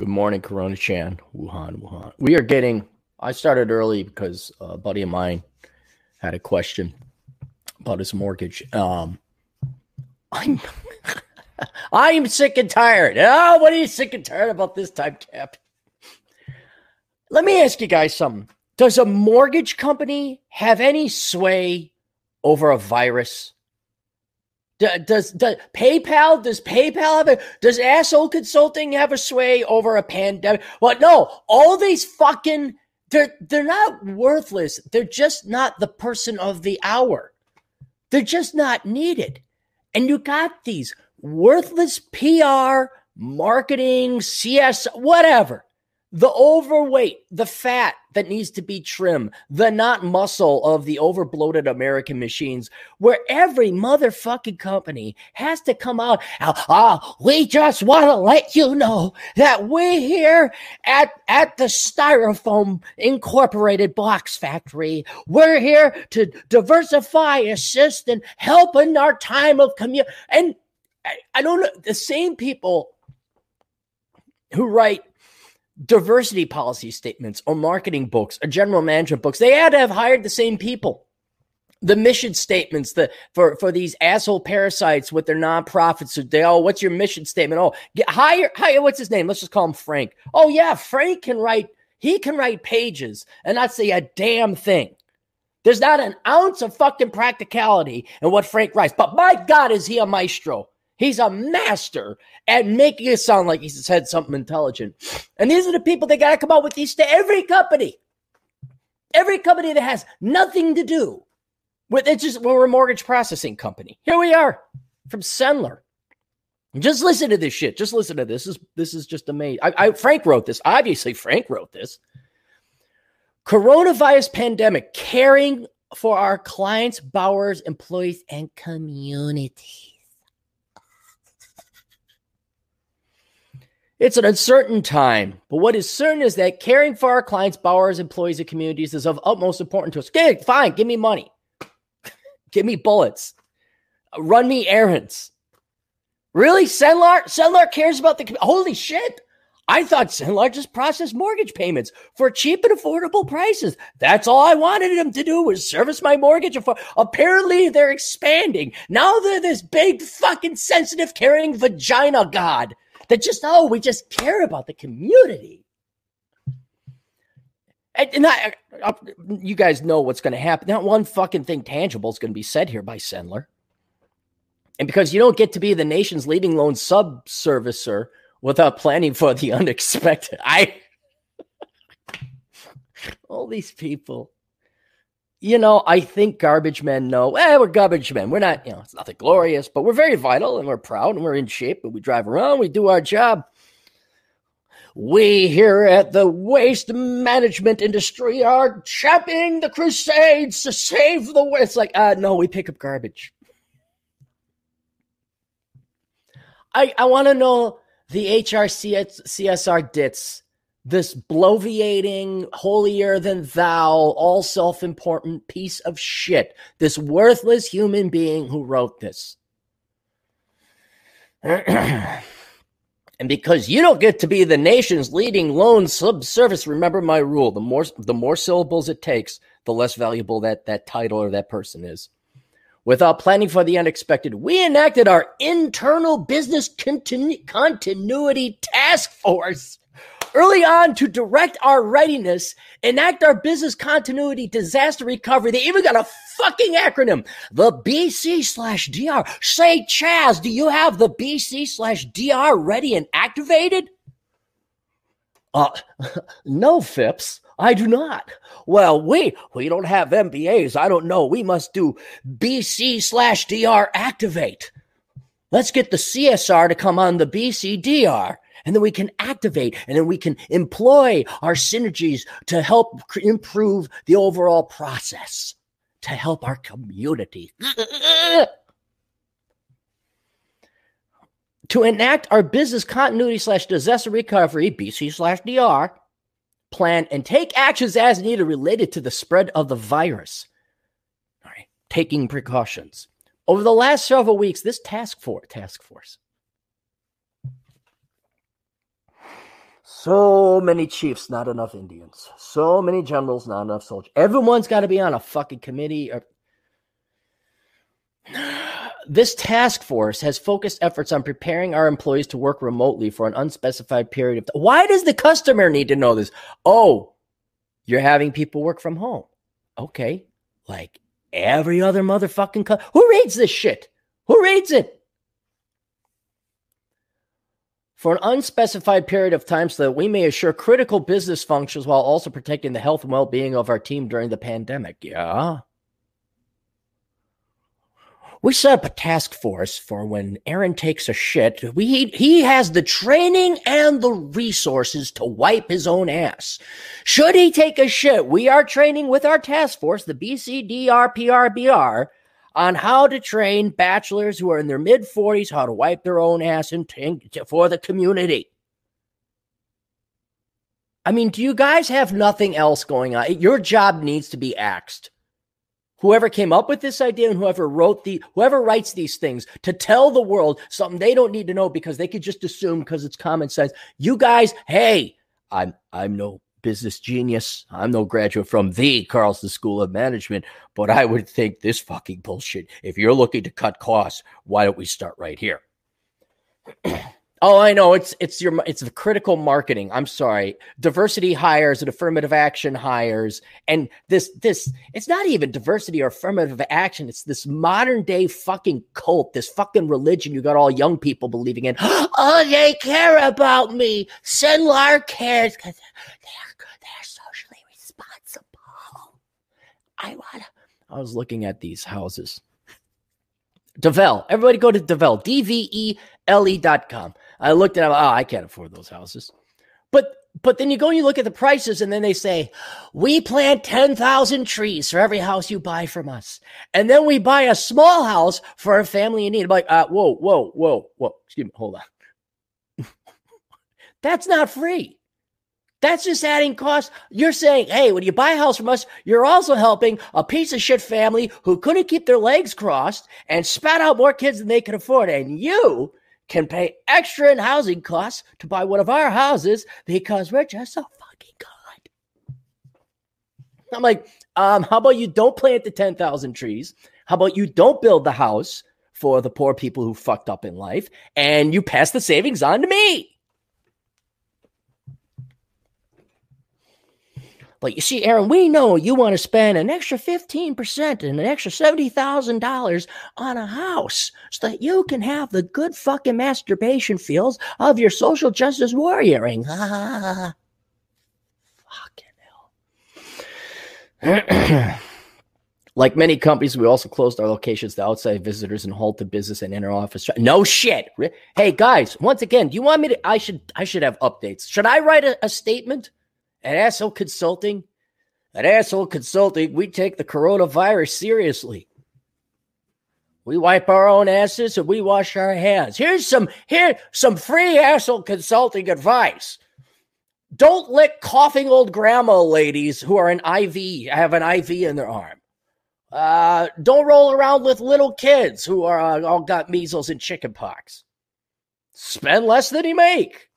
Good morning, Corona Chan, Wuhan, Wuhan. We are getting. I started early because a buddy of mine had a question about his mortgage. Um, I'm I'm sick and tired. Oh, what are you sick and tired about this time, Cap? Let me ask you guys something. Does a mortgage company have any sway over a virus? Does, does, PayPal does PayPal have a does asshole consulting have a sway over a pandemic? Well, no, all these fucking they're they're not worthless. They're just not the person of the hour. They're just not needed. And you got these worthless PR, marketing, CS, whatever the overweight, the fat that needs to be trimmed, the not muscle of the overbloated American machines, where every motherfucking company has to come out. Ah, we just want to let you know that we here at, at the Styrofoam Incorporated Box Factory, we're here to diversify, assist, and help in our time of commute. And I, I don't know, the same people who write diversity policy statements or marketing books or general management books. They had to have hired the same people. The mission statements the, for, for these asshole parasites with their nonprofits. They, oh, what's your mission statement? Oh, get, hire, hire, what's his name? Let's just call him Frank. Oh, yeah, Frank can write, he can write pages and not say a damn thing. There's not an ounce of fucking practicality in what Frank writes. But my God, is he a maestro? He's a master at making it sound like he said something intelligent. And these are the people that got to come out with these to every company. Every company that has nothing to do with it's just we're a mortgage processing company. Here we are from Cenlar. Just listen to this shit. Just listen to this. This is this is just amazing. I, I Frank wrote this. Obviously, Frank wrote this. Coronavirus pandemic caring for our clients, borrowers, employees, and community. It's an uncertain time, but what is certain is that caring for our clients, borrowers, employees, and communities is of utmost importance to us. Okay, fine, give me money. give me bullets. Run me errands. Really? Cenlar? Cenlar cares about the holy shit. I thought Cenlar just processed mortgage payments for cheap and affordable prices. That's all I wanted them to do was service my mortgage. Apparently, they're expanding. Now they're this big, fucking sensitive, caring vagina god that just, oh, we just care about the community. And, I, I, you guys know what's going to happen. Not one fucking thing tangible is going to be said here by Cenlar. And because you don't get to be the nation's leading loan subservicer without planning for the unexpected, I all these people you know, I think garbage men know, eh, we're garbage men. We're not, you know, it's nothing glorious, but we're very vital and we're proud and we're in shape and we drive around, we do our job. We here at the waste management industry are championing the crusades to save the waste. It's like, uh, no, we pick up garbage. I, I want to know the HRC CSR dits this bloviating, holier than thou, all self important piece of shit, this worthless human being who wrote this. and because you don't get to be the nation's leading loan subservice, remember my rule: the more the more syllables it takes, the less valuable that that title or that person is. Without planning for the unexpected, we enacted our internal business continu- continuity task force early on to direct our readiness, enact our business continuity disaster recovery. They even got a fucking acronym, the BC slash DR. Say, Chaz, do you have the BC slash DR ready and activated? Uh, no, Phipps. I do not. Well, we we don't have MBAs. I don't know. We must do BC slash DR activate. Let's get the CSR to come on the BCDR and then we can activate and then we can employ our synergies to help improve the overall process to help our community. To enact our business continuity slash disaster recovery bc slash dr plan and take actions as needed related to the spread of the virus. All right taking precautions. Over the last several weeks this task force task force So many chiefs, not enough Indians. So many generals, not enough soldiers. Everyone's got to be on a fucking committee. Or... This task force has focused efforts on preparing our employees to work remotely for an unspecified period of time. Why does the customer need to know this? Oh, you're having people work from home. Okay. Like every other motherfucking co- who reads this shit? Who reads it? For an unspecified period of time so that we may assure critical business functions while also protecting the health and well-being of our team during the pandemic. Yeah. We set up a task force for when Aaron takes a shit. We he has the training and the resources to wipe his own ass. Should he take a shit, we are training with our task force, the BCDRPRBR, on how to train bachelors who are in their mid 40s how to wipe their own ass and t- for the community. I mean, do you guys have nothing else going on? Your job needs to be axed whoever came up with this idea and whoever wrote the whoever writes these things to tell the world something they don't need to know because they could just assume because it's common sense you guys hey i'm i'm no business genius i'm no graduate from the carlson school of management but i would think this fucking bullshit if you're looking to cut costs why don't we start right here Oh, I know. It's it's your it's the critical marketing. I'm sorry. Diversity hires and affirmative action hires. And this this it's not even diversity or affirmative action. It's this modern day fucking cult, this fucking religion you got all young people believing in. oh, they care about me. Cenlar cares because they're they're socially responsible. I I was looking at these houses. Dvele. Everybody go to Dvele. D-V-E-L-E dot com. I looked at it, oh, I can't afford those houses. But but then you go and you look at the prices, and then they say, we plant 10,000 trees for every house you buy from us. And then we buy a small house for a family in need. I'm like, uh, whoa, whoa, whoa, whoa. Excuse me, hold on. That's not free. That's just adding cost. You're saying, hey, when you buy a house from us, you're also helping a piece of shit family who couldn't keep their legs crossed and spat out more kids than they could afford. And you can pay extra in housing costs to buy one of our houses because we're just so fucking good. I'm like, um, how about you don't plant the 10,000 trees? How about you don't build the house for the poor people who fucked up in life and you pass the savings on to me? But you see, Aaron, we know you want to spend an extra 15% and an extra $70,000 on a house so that you can have the good fucking masturbation feels of your social justice warrioring. Fucking hell. like many companies, we also closed our locations to outside visitors and halted business and inner office. No shit. Hey guys, once again, do you want me to? I should. I should have updates. Should I write a, a statement? At Asshole Consulting, at Asshole Consulting, we take the coronavirus seriously. We wipe our own asses and we wash our hands. Here's some here some free asshole consulting advice. Don't lick coughing old grandma ladies who are an IV, have an IV in their arm. Uh, don't roll around with little kids who are uh, all got measles and chickenpox. Spend less than you make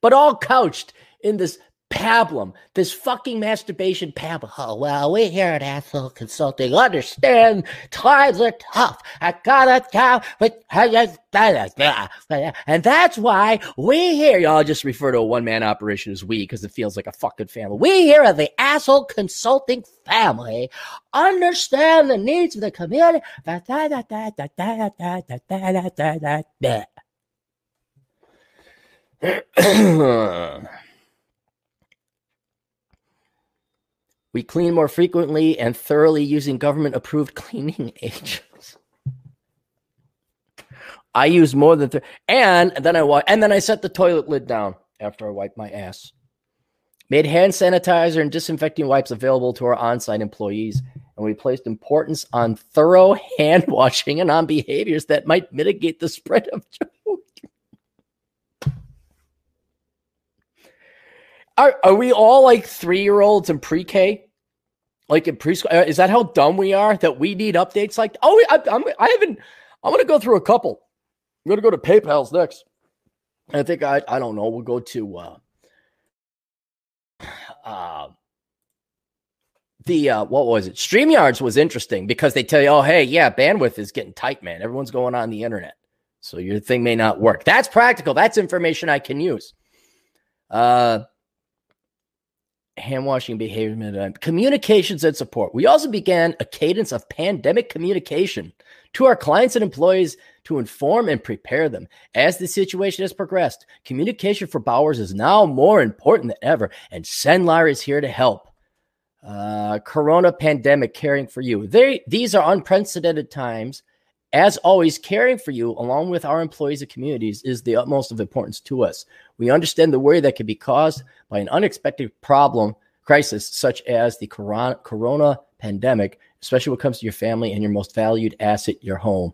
but all couched in this pablum, this fucking masturbation pablum. Oh, well, we here at Asshole Consulting understand times are tough. I gotta tell, but and that's why we here, y'all just refer to a one man operation as we because it feels like a fucking family. We here at the Asshole Consulting family understand the needs of the community. we clean more frequently and thoroughly using government approved cleaning agents. I use more than three, and then I wa- and then I set the toilet lid down after I wipe my ass. Made hand sanitizer and disinfecting wipes available to our on-site employees, and we placed importance on thorough hand washing and on behaviors that might mitigate the spread of Are, are we all like three year olds in pre K? Like in preschool? Uh, is that how dumb we are that we need updates like, oh, I, I'm, I haven't, I'm going to go through a couple. I'm going to go to PayPal's next. I think I I don't know. We'll go to uh, uh, the uh, what was it? Streamyards was interesting because they tell you, oh hey, yeah, bandwidth is getting tight, man. Everyone's going on the internet, so your thing may not work. That's practical. That's information I can use. Uh, hand washing behavior, communications and support. We also began a cadence of pandemic communication to our clients and employees to inform and prepare them. As the situation has progressed, communication for Bowers is now more important than ever, and Cenlar is here to help. Uh, corona pandemic caring for you. They, these are unprecedented times. As always, caring for you, along with our employees and communities, is the utmost of importance to us. We understand the worry that can be caused by an unexpected problem, crisis, such as the corona, corona pandemic, especially when it comes to your family and your most valued asset, your home.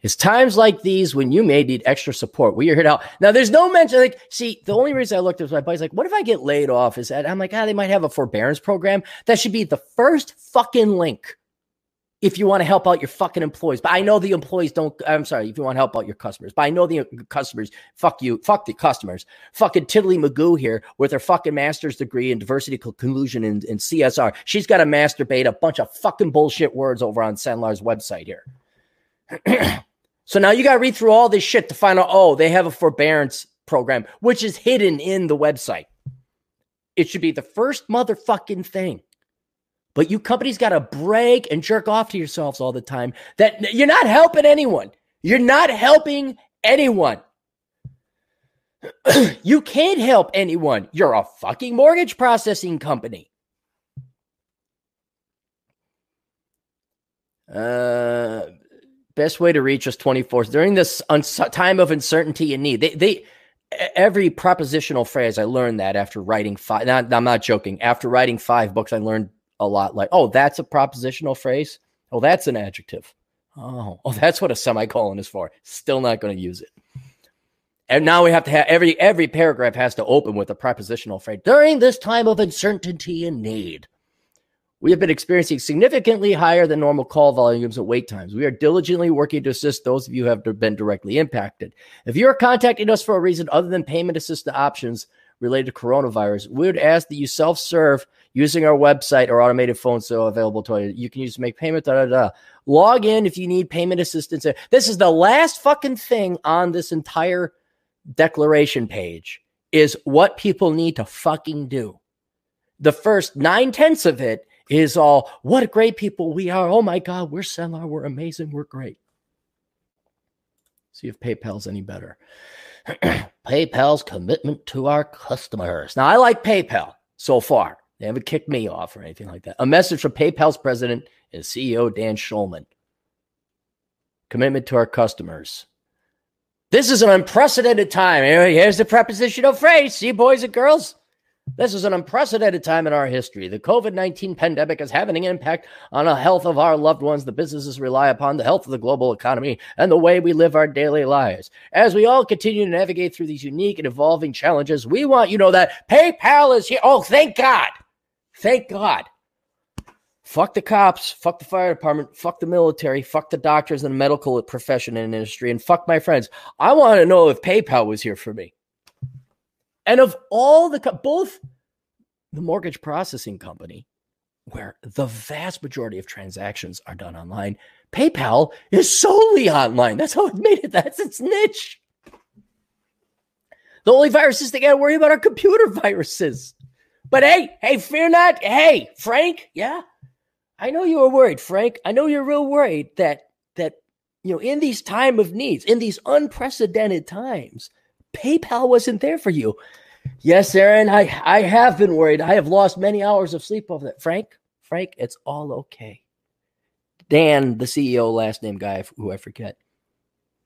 It's times like these when you may need extra support. We are here to help. Now, there's no mention. Like, see, the only reason I looked at my buddy's like, what if I get laid off? Is that I'm like, ah, they might have a forbearance program. That should be the first fucking link if you want to help out your fucking employees. But I know the employees don't. I'm sorry, if you want to help out your customers. But I know the customers. Fuck you. Fuck the customers. Fucking Tiddly Magoo here with her fucking master's degree in diversity conclusion and, and CSR. She's got to masturbate a bunch of fucking bullshit words over on Cenlar's website here. so now you got to read through all this shit to find out. Oh, they have a forbearance program, which is hidden in the website. It should be the first motherfucking thing. But you companies got to brag and jerk off to yourselves all the time that you're not helping anyone. You're not helping anyone. you can't help anyone. You're a fucking mortgage processing company. Uh, best way to reach us 24 during this time of uncertainty and need. They, they, every propositional phrase I learned that after writing five. Not, I'm not joking. After writing five books, I learned a lot like, oh, that's a propositional phrase. Oh, that's an adjective. Oh, oh, that's what a semicolon is for. Still not going to use it. And now we have to have every every paragraph has to open with a prepositional phrase. During this time of uncertainty and need, we have been experiencing significantly higher than normal call volumes and wait times. We are diligently working to assist those of you who have been directly impacted. If you are contacting us for a reason other than payment assistance options related to coronavirus, we would ask that you self serve using our website or automated phone so available to you. You can use to make payment. Da, da, da. Log in if you need payment assistance. This is the last fucking thing on this entire declaration page is what people need to fucking do. The first nine tenths of it is all what great people we are. Oh my God, we're Cenlar, we're amazing, we're great. See if PayPal's any better. PayPal's commitment to our customers. Now, I like PayPal so far. They haven't kicked me off or anything like that. A message from PayPal's president and CEO Dan Schulman. Commitment to our customers. This is an unprecedented time. Here's the prepositional phrase. See, boys and girls, this is an unprecedented time in our history. The COVID 19 pandemic is having an impact on the health of our loved ones. The businesses rely upon the health of the global economy and the way we live our daily lives. As we all continue to navigate through these unique and evolving challenges, we want you to know that PayPal is here. Oh, thank God. Thank God. Fuck the cops, fuck the fire department, fuck the military, fuck the doctors and the medical profession and industry, and fuck my friends. I want to know if PayPal was here for me. And of all the, both the mortgage processing company, where the vast majority of transactions are done online, PayPal is solely online. That's how it made it. That's its niche. The only viruses they got to worry about are computer viruses. But hey, hey, fear not. Hey, Frank, yeah, I know you were worried, Frank. I know you're real worried that that you know in these time of needs, in these unprecedented times, PayPal wasn't there for you. Yes, Aaron, I I have been worried. I have lost many hours of sleep over that. Frank, Frank, it's all okay. Dan, the CEO, last name guy who I forget,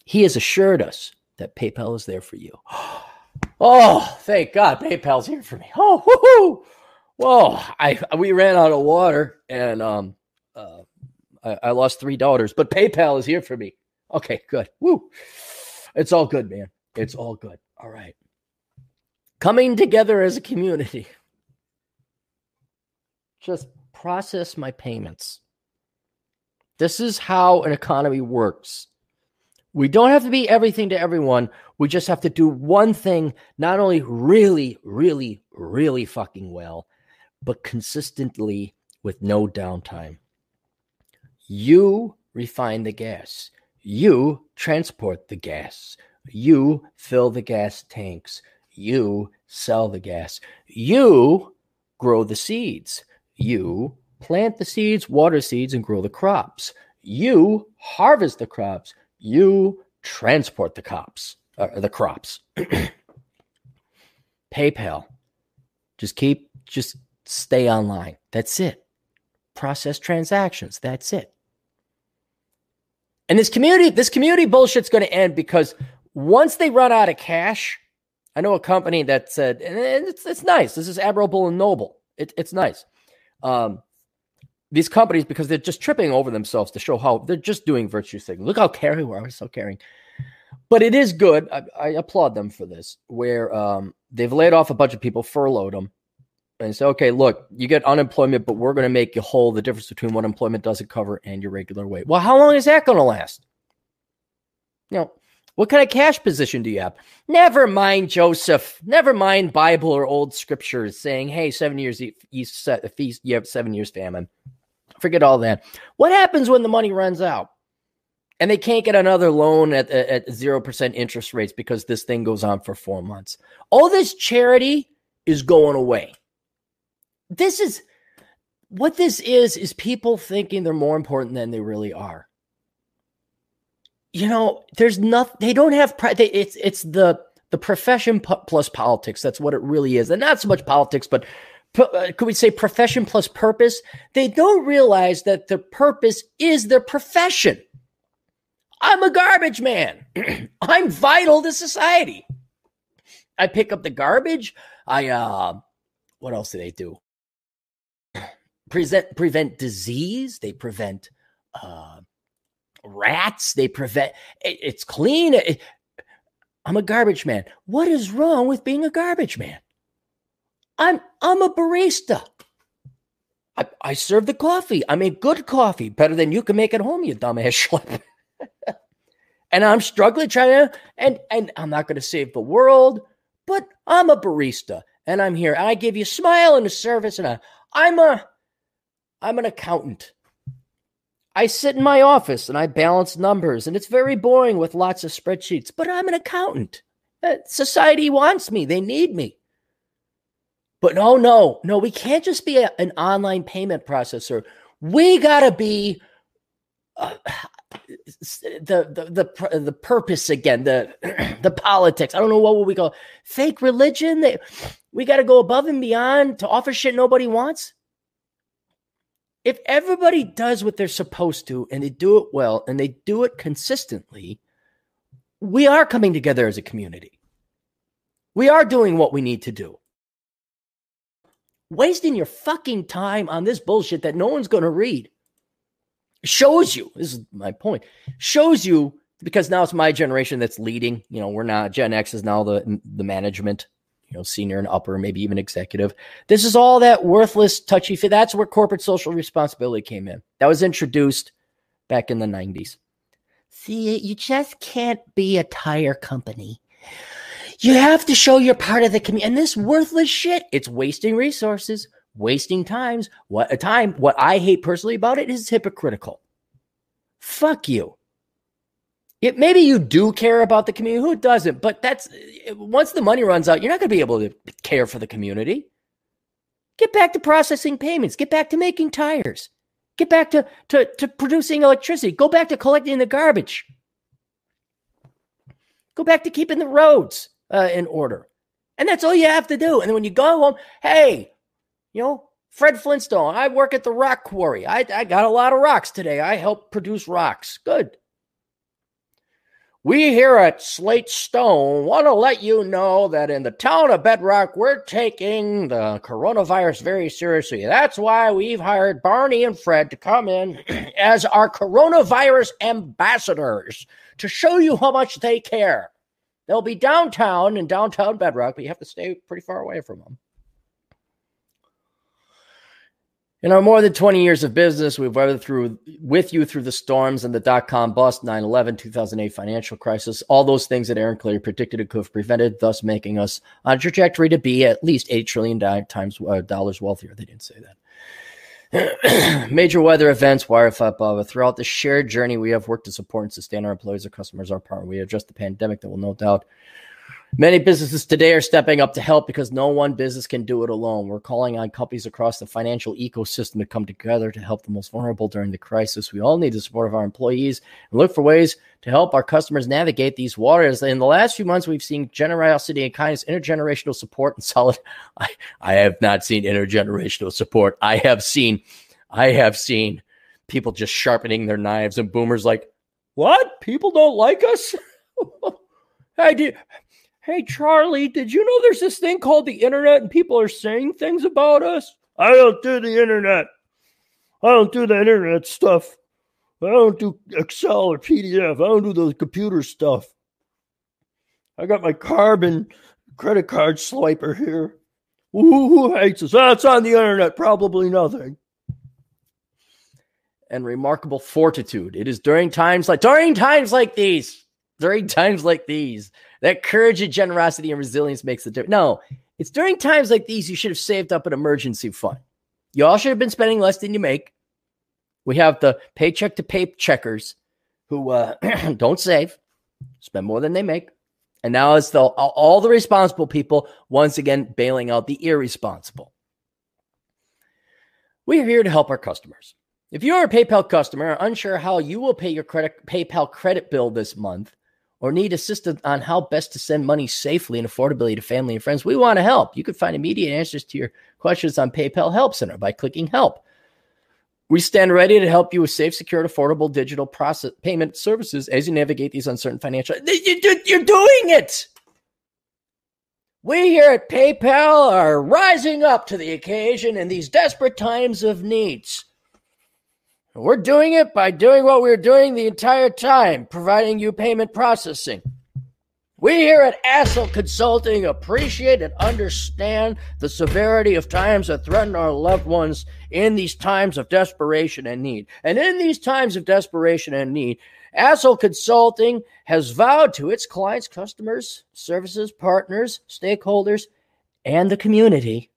he has assured us that PayPal is there for you. Oh, thank God, PayPal's here for me. Oh, woohoo! Whoa, I we ran out of water and um, uh, I, I lost three daughters, but PayPal is here for me. Okay, good. Woo! It's all good, man. It's all good. All right, coming together as a community. Just process my payments. This is how an economy works. We don't have to be everything to everyone. We just have to do one thing, not only really, really, really fucking well, but consistently with no downtime. You refine the gas. You transport the gas. You fill the gas tanks. You sell the gas. You grow the seeds. You plant the seeds, water seeds, and grow the crops. You harvest the crops. You transport the cops Uh, the crops. PayPal. Just keep, just stay online. That's it. Process transactions. That's it. And this community, this community bullshit's going to end because once they run out of cash, I know a company that said, and it's, it's nice. This is admirable and noble. It, it's nice. Um, these companies, because they're just tripping over themselves to show how they're just doing virtue signaling. Look how caring we are. We're so caring. But it is good. I, I applaud them for this, where um, they've laid off a bunch of people, furloughed them, and say, okay, look, you get unemployment, but we're going to make you whole the difference between what employment doesn't cover and your regular wage. Well, how long is that going to last? You know, what kind of cash position do you have? Never mind Joseph. Never mind Bible or old scriptures saying, hey, seven years you, set, a feast, you have seven years famine. Forget all that. What happens when the money runs out? And they can't get another loan at, at 0% interest rates because this thing goes on for four months. All this charity is going away this is what this is is people thinking they're more important than they really are you know there's nothing they don't have they, it's it's the the profession plus politics that's what it really is and not so much politics but could we say profession plus purpose they don't realize that the purpose is their profession i'm a garbage man i'm vital to society i pick up the garbage i uh what else do they do present prevent disease. They prevent uh, rats. They prevent. It, it's clean. It, I'm a garbage man. What is wrong with being a garbage man? I'm I'm a barista. I, I serve the coffee. I make good coffee, better than you can make at home, you dumbass schlep. and I'm struggling trying to, and and I'm not going to save the world, but I'm a barista, and I'm here. I give you a smile and a service, and I, I'm a I'm an accountant. I sit in my office and I balance numbers, and it's very boring with lots of spreadsheets, but I'm an accountant. Uh, society wants me, they need me. But no, no, no, we can't just be a, an online payment processor. We got to be uh, the, the the the purpose again, the the politics. I don't know what would we call fake religion. They, we got to go above and beyond to offer shit nobody wants if everybody does what they're supposed to and they do it well and they do it consistently, we are coming together as a community. We are doing what we need to do. Wasting your fucking time on this bullshit that no one's going to read shows you, this is my point, shows you because now it's my generation that's leading. You know, we're not, Gen X is now the, the management you know, senior and upper, maybe even executive. This is all that worthless, touchy fit. That's where corporate social responsibility came in. That was introduced back in the 90s. See, you just can't be a tire company. You have to show you're part of the community. And this worthless shit, it's wasting resources, wasting times. What a time. What I hate personally about it is hypocritical. Fuck you. It, maybe you do care about the community. Who doesn't? But that's uh, once the money runs out, you're not going to be able to care for the community. Get back to processing payments. Get back to making tires. Get back to, to, to producing electricity. Go back to collecting the garbage. Go back to keeping the roads uh, in order. And that's all you have to do. And when you go home, hey, you know, Fred Flintstone, I work at the rock quarry. I, I got a lot of rocks today. I help produce rocks. Good. We here at Slate Stone want to let you know that in the town of Bedrock, we're taking the coronavirus very seriously. That's why we've hired Barney and Fred to come in as our coronavirus ambassadors to show you how much they care. They'll be downtown in downtown Bedrock, but you have to stay pretty far away from them. In our more than 20 years of business, we've weathered through with you through the storms and the dot com bust, 9 11, 2008 financial crisis, all those things that Aaron Clarey predicted it could have prevented, thus making us on a trajectory to be at least $8 trillion times, uh, dollars wealthier. They didn't say that. Major weather events, wire uh, throughout the shared journey, we have worked to support and sustain our employees, our customers, our partner. We addressed the pandemic that will no doubt Many businesses today are stepping up to help because no one business can do it alone. We're calling on companies across the financial ecosystem to come together to help the most vulnerable during the crisis. We all need the support of our employees and look for ways to help our customers navigate these waters. In the last few months, we've seen generosity and kindness, intergenerational support, and solid. I, I have not seen intergenerational support. I have seen, I have seen people just sharpening their knives and boomers like, what? People don't like us? I do. Hey, Charlie, did you know there's this thing called the internet and people are saying things about us? I don't do the internet. I don't do the internet stuff. I don't do Excel or PDF. I don't do the computer stuff. I got my carbon credit card swiper here. Who, who hates us? That's oh, on the internet. Probably nothing. And remarkable fortitude. It is during times like during times like these, during times like these, that courage and generosity and resilience makes a difference. No, it's during times like these you should have saved up an emergency fund. You all should have been spending less than you make. We have the paycheck to pay checkers who uh, don't save, spend more than they make. And now it's the, all the responsible people once again bailing out the irresponsible. We are here to help our customers. If you're a PayPal customer, unsure how you will pay your credit, PayPal credit bill this month, or need assistance on how best to send money safely and affordably to family and friends, we want to help. You can find immediate answers to your questions on PayPal Help Center by clicking Help. We stand ready to help you with safe, secure, and affordable digital process payment services as you navigate these uncertain financial. You're doing it. We here at PayPal are rising up to the occasion in these desperate times of needs. We're doing it by doing what we are doing the entire time, providing you payment processing. We here at Asshole Consulting appreciate and understand the severity of times that threaten our loved ones in these times of desperation and need. And in these times of desperation and need, Asshole Consulting has vowed to its clients, customers, services, partners, stakeholders, and the community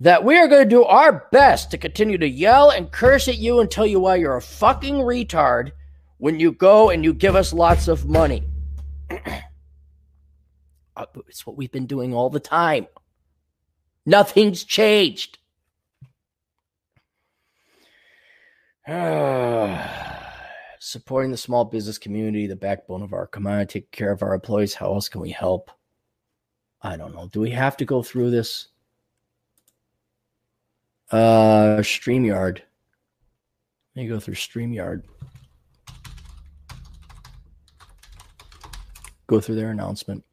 that we are going to do our best to continue to yell and curse at you and tell you why you're a fucking retard when you go and you give us lots of money. Uh, it's what we've been doing all the time. Nothing's changed. Supporting the small business community, the backbone of our community, take care of our employees. How else can we help? I don't know. Do we have to go through this? Uh, StreamYard. Let me go through StreamYard. Go through their announcement.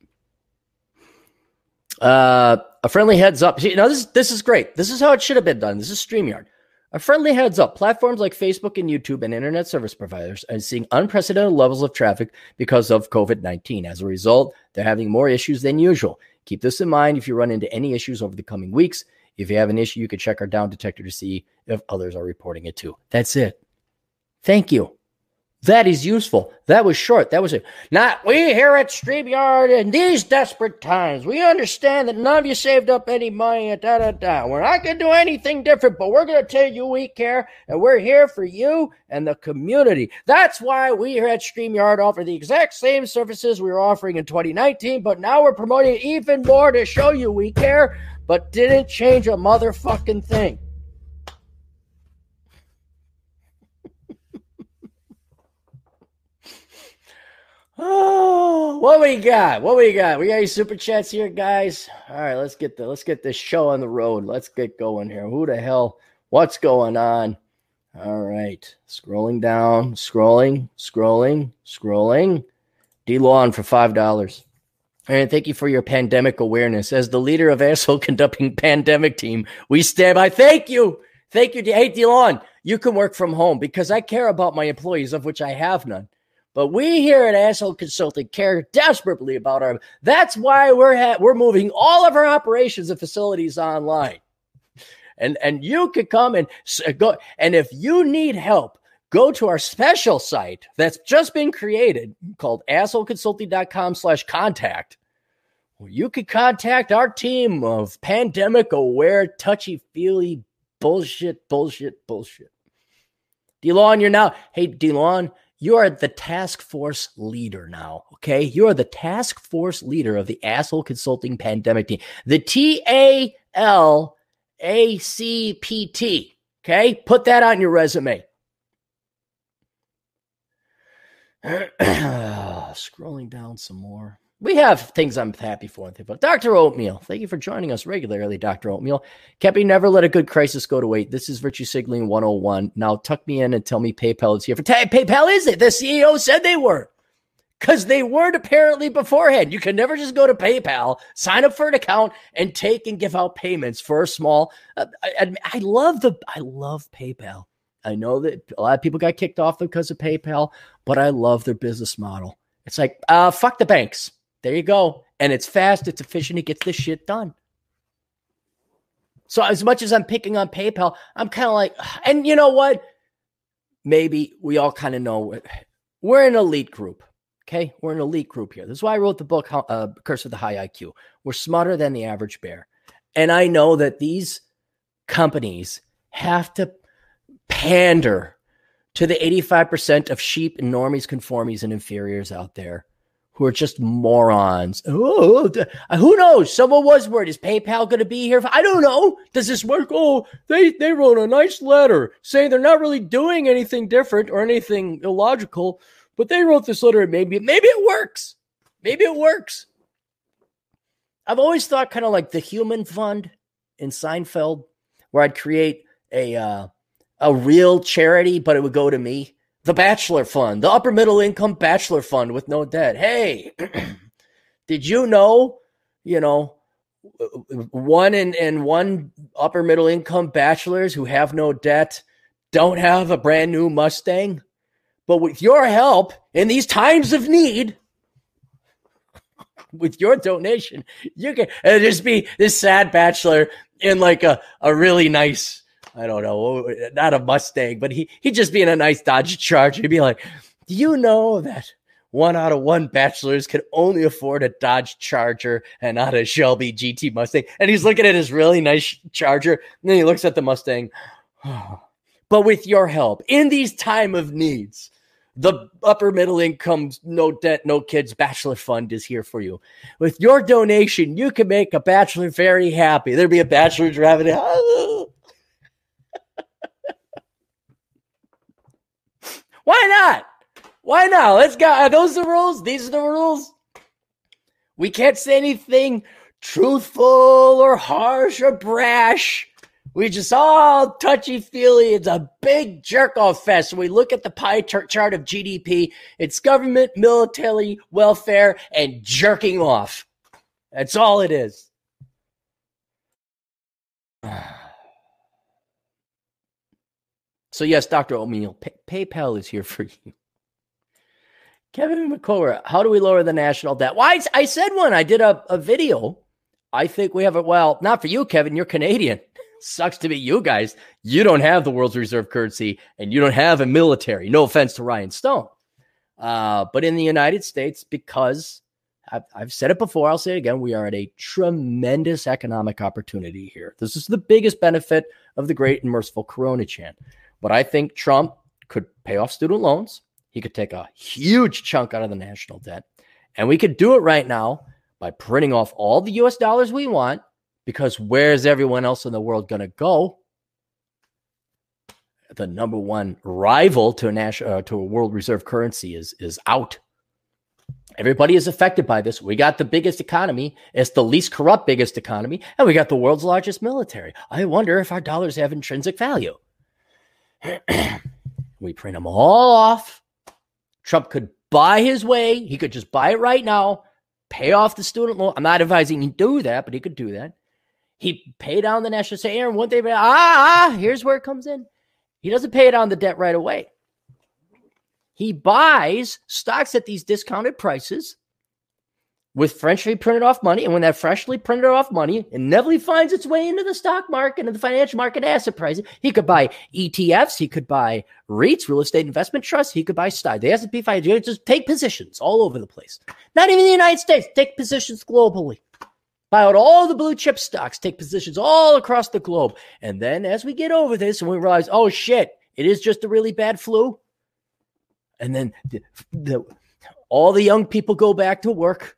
Uh, a friendly heads up. See, now this this is great. This is how it should have been done. This is StreamYard. A friendly heads up. Platforms like Facebook and YouTube and internet service providers are seeing unprecedented levels of traffic because of COVID 19. As a result, they're having more issues than usual. Keep this in mind if you run into any issues over the coming weeks. If you have an issue, you can check our down detector to see if others are reporting it too. That's it. Thank you. That is useful. That was short. That was it. Not we here at StreamYard in these desperate times. We understand that none of you saved up any money. Da da da. We're not going to do anything different, but we're going to tell you we care and we're here for you and the community. That's why we here at StreamYard offer the exact same services we were offering in 2019, but now we're promoting even more to show you we care but didn't change a motherfucking thing. Oh, what we got? What we got? We got any super chats here, guys? All right, let's get the let's get this show on the road. Let's get going here. Who the hell? What's going on? All right, scrolling down, scrolling, scrolling, scrolling. D Lawn for five dollars. And thank you for your pandemic awareness. As the leader of Asshole Conducting Pandemic Team, we stand by. Thank you. Thank you. Hey, Delon, you can work from home because I care about my employees, of which I have none. But we here at Asshole Consulting care desperately about our. That's why we're ha- we're moving all of our operations and facilities online. And and you could come and uh, go. And if you need help, go to our special site that's just been created called assholeconsulting.com slash contact. You could contact our team of pandemic aware, touchy feely bullshit, bullshit, bullshit. DeLon, you're now, hey, DeLon, you are the task force leader now. Okay. You are the task force leader of the asshole consulting pandemic team, the T A L A C P T. Okay. Put that on your resume. Scrolling down some more. We have things I'm happy for. But Dr. Oatmeal, thank you for joining us regularly, Dr. Oatmeal. Kepi, never let a good crisis go to wait. This is Virtue Signaling 101. Now tuck me in and tell me PayPal is here for t- PayPal is it? The CEO said they were. Because they weren't apparently beforehand. You can never just go to PayPal, sign up for an account, and take and give out payments for a small. Uh, I, I love the I love PayPal. I know that a lot of people got kicked off because of PayPal, but I love their business model. It's like, uh, fuck the banks. There you go. And it's fast, it's efficient, it gets this shit done. So as much as I'm picking on PayPal, I'm kind of like, and you know what? Maybe we all kind of know we're an elite group. Okay, we're an elite group here. This is why I wrote the book, uh, Curse of the High IQ. We're smarter than the average bear, and I know that these companies have to pander to the 85% of sheep and normies, conformies, and inferiors out there who are just morons. Oh, who knows? Someone was worried. Is PayPal going to be here? I don't know. Does this work? Oh, they, they wrote a nice letter saying they're not really doing anything different or anything illogical, but they wrote this letter and maybe, maybe it works. Maybe it works. I've always thought kind of like the human fund in Seinfeld, where I'd create a, uh, a real charity, but it would go to me the bachelor fund, the upper middle income bachelor fund with no debt. Hey, did you know, you know, one and, and one upper middle income bachelors who have no debt don't have a brand new Mustang? But with your help in these times of need, with your donation, you can just be this sad bachelor in like a, a really nice I don't know, not a Mustang, but he he'd just be in a nice Dodge Charger. He'd be like, "Do you know that one out of one bachelors can only afford a Dodge Charger and not a Shelby GT Mustang?" And he's looking at his really nice Charger, and then he looks at the Mustang. but with your help in these time of needs, the upper middle income, no debt, no kids bachelor fund is here for you. With your donation, you can make a bachelor very happy. There'd be a bachelor driving. Oh, Why not? Why not? Let's go. Are those the rules? These are the rules. We can't say anything truthful or harsh or brash. We just all touchy feely. It's a big jerk off fest. we look at the pie chart of GDP. It's government, military, welfare, and jerking off. That's all it is. So yes, Dr. Oatmeal, Pay- PayPal is here for you. Kevin McCullough, how do we lower the national debt? Why? Well, I, I, said one. I did a, a video. I think we have it. Well, not for you, Kevin. You're Canadian. Sucks to be you guys. You don't have the world's reserve currency and you don't have a military. No offense to Ryan Stone. Uh, but in the United States, because I've, I've said it before, I'll say it again, we are at a tremendous economic opportunity here. This is the biggest benefit of the great and merciful Corona Chan. But I think Trump could pay off student loans. He could take a huge chunk out of the national debt. And we could do it right now by printing off all the US dollars we want because where's everyone else in the world going to go? The number one rival to a national uh, to a world reserve currency is is out. Everybody is affected by this. We got the biggest economy. It's the least corrupt biggest economy, and we got the world's largest military. I wonder if our dollars have intrinsic value. we print them all off. Trump could buy his way. He could just buy it right now, pay off the student loan. I'm not advising he do that, but he could do that. He'd pay down the national say, Aaron, one day, ah, ah, here's where it comes in. He doesn't pay it on the debt right away. He buys stocks at these discounted prices. With freshly printed off money. And when that freshly printed off money inevitably finds its way into the stock market and the financial market asset prices, he could buy ETFs, he could buy REITs, real estate investment trusts, he could buy. The S&P 500, just take positions all over the place. Not even the United States, take positions globally. Buy out all the blue chip stocks, take positions all across the globe. And then as we get over this and we realize, oh shit, it is just a really bad flu. And then the, the all the young people go back to work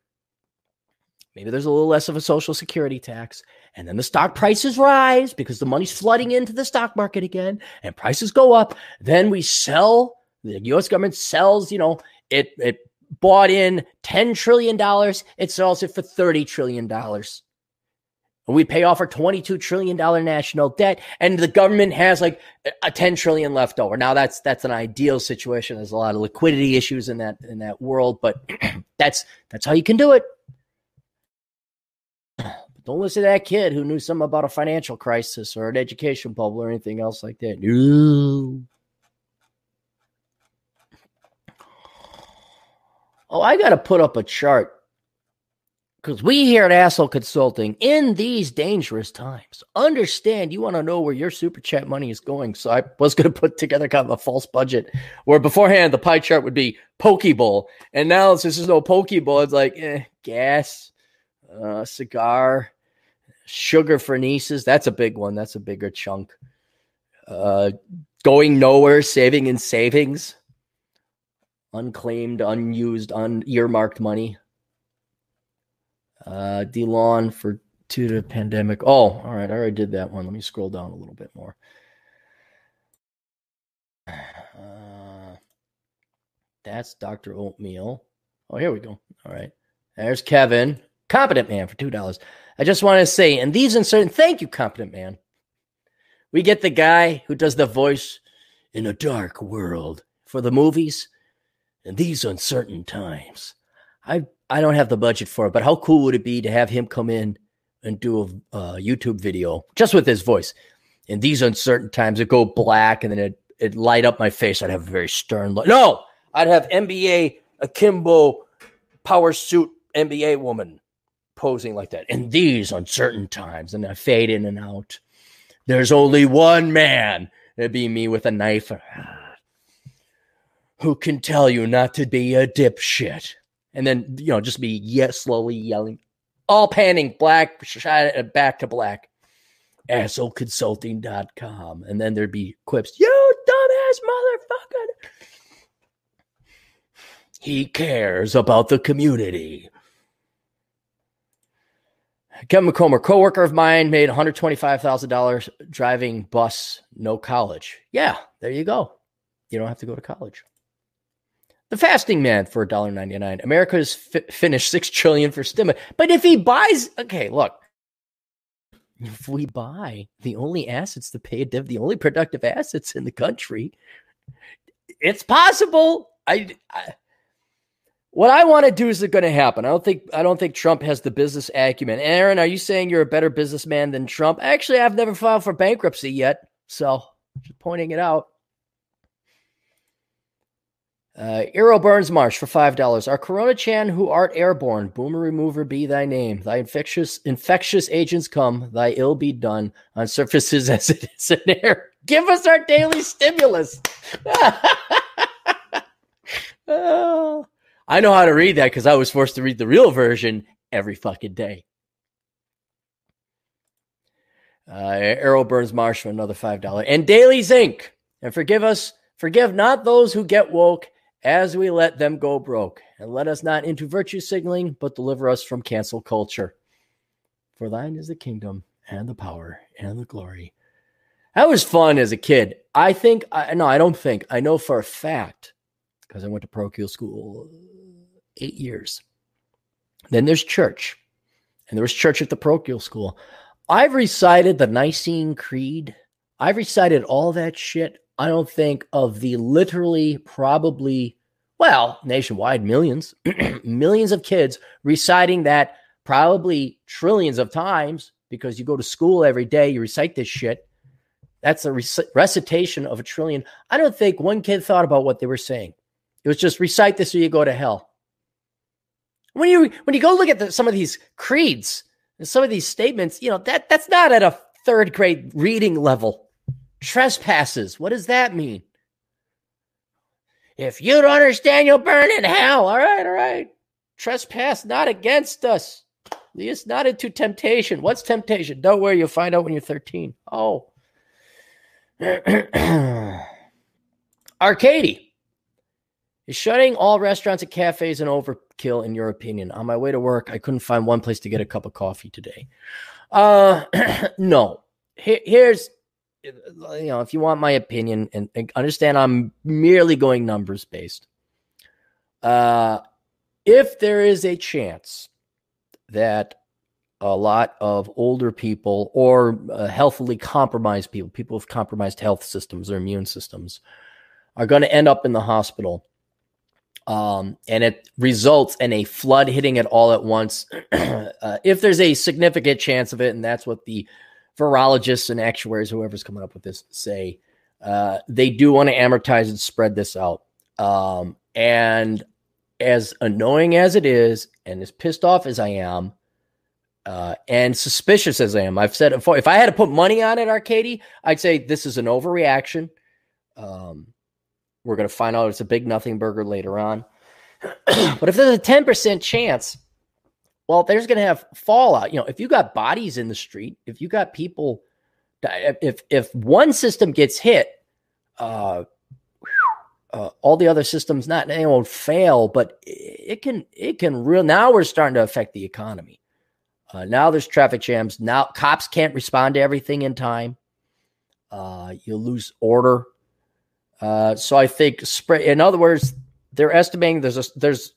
Maybe there's a little less of a social security tax. And then the stock prices rise because the money's flooding into the stock market again and prices go up. Then we sell, the US government sells, you know, it, it bought in $10 trillion. It sells it for $30 trillion. And we pay off our $22 trillion national debt and the government has like a 10 trillion left over. Now that's, that's an ideal situation. There's a lot of liquidity issues in that, in that world, but that's, that's how you can do it. Don't listen to that kid who knew something about a financial crisis or an education bubble or anything else like that. No. Oh, I got to put up a chart because we here at Asshole Consulting, in these dangerous times, understand you want to know where your super chat money is going. So I was going to put together kind of a false budget where beforehand the pie chart would be Pokeball. And now since there's no Pokeball, it's like eh, gas, uh, cigar, Sugar for nieces, that's a big one. That's a bigger chunk. Uh, going nowhere, saving in savings, unclaimed, unused, unearmarked money. Uh, DeLon for to the pandemic. Oh, all right. I already did that one. Let me scroll down a little bit more. Uh, that's Dr. Oatmeal. Oh, here we go. All right. There's Kevin. Competent man for $2. I just want to say, in these uncertain, thank you, competent man. We get the guy who does the voice in a dark world for the movies in these uncertain times. I I don't have the budget for it, but how cool would it be to have him come in and do a, a YouTube video just with his voice? In these uncertain times, it go black and then it it light up my face. I'd have a very stern look. No, I'd have NBA akimbo power suit NBA woman posing like that in these uncertain times. And I fade in and out. There's only one man. It'd be me with a knife. Who can tell you not to be a dipshit? And then, you know, just be yes, slowly yelling, all panning black, uh, back to black. Assholeconsulting.com. And then there'd be quips, you dumbass motherfucker. He cares about the community. Kevin McComber, coworker of mine, made $125,000 driving bus, no college. Yeah, there you go. You don't have to go to college. The fasting man for $1.99. America has fi- finished 6 trillion for stimulus. But if he buys, okay, look, if we buy the only assets to pay a div, the only productive assets in the country, it's possible. I, I what I want to do is it's going to happen. I don't think I don't think Trump has the business acumen. Aaron, are you saying you're a better businessman than Trump? Actually, I've never filed for bankruptcy yet, so just pointing it out. Uh, Eero Burns Marsh for five dollars. Our Corona Chan, who art airborne, boomer remover be thy name. Thy infectious infectious agents come. Thy ill be done on surfaces as it is in air. Give us our daily stimulus. oh. I know how to read that because I was forced to read the real version every fucking day. Uh, Arrow Burns Marsh for another five dollar and Daily Zinc. And forgive us, forgive not those who get woke as we let them go broke, and let us not into virtue signaling, but deliver us from cancel culture. For thine is the kingdom and the power and the glory. That was fun as a kid. I think, I, no, I don't think, I know for a fact because I went to parochial school eight years. Then there's church, and there was church at the parochial school. I've recited the Nicene Creed. I've recited all that shit. I don't think of the literally, probably, well, nationwide millions, millions of kids reciting that probably trillions of times because you go to school every day, you recite this shit. That's a rec- recitation of a trillion. I don't think one kid thought about what they were saying. It was just recite this or you go to hell. When you when you go look at the, some of these creeds and some of these statements, you know that that's not at a third grade reading level. Trespasses. What does that mean? If you don't understand, you'll burn in hell. All right, all right. Trespass not against us. Lead us not into temptation. What's temptation? Don't worry, you'll find out when you're 13. Oh. Arcady is shutting all restaurants and cafes and overkill, in your opinion. On my way to work, I couldn't find one place to get a cup of coffee today. Uh, no. here's, you know, if you want my opinion and, and understand, I'm merely going numbers based. Uh, if there is a chance that a lot of older people or uh, healthily compromised people, people with compromised health systems or immune systems, are going to end up in the hospital. Um, and it results in a flood hitting it all at once. uh, if there's a significant chance of it, and that's what the virologists and actuaries, whoever's coming up with this, say, uh, they do want to amortize and spread this out. Um, and as annoying as it is, and as pissed off as I am, uh, and suspicious as I am, I've said before. If I had to put money on it, Arcady, I'd say this is an overreaction. Um, we're going to find out it's a big nothing burger later on. but if there's a 10% chance, well, there's going to have fallout. You know, if you got bodies in the street, if you got people, if if one system gets hit, uh, uh, all the other systems not they won't fail, but it can it can real. Now we're starting to affect the economy. Uh, now there's traffic jams. Now cops can't respond to everything in time. Uh, you lose order. Uh, so I think spread. In other words, they're estimating there's a there's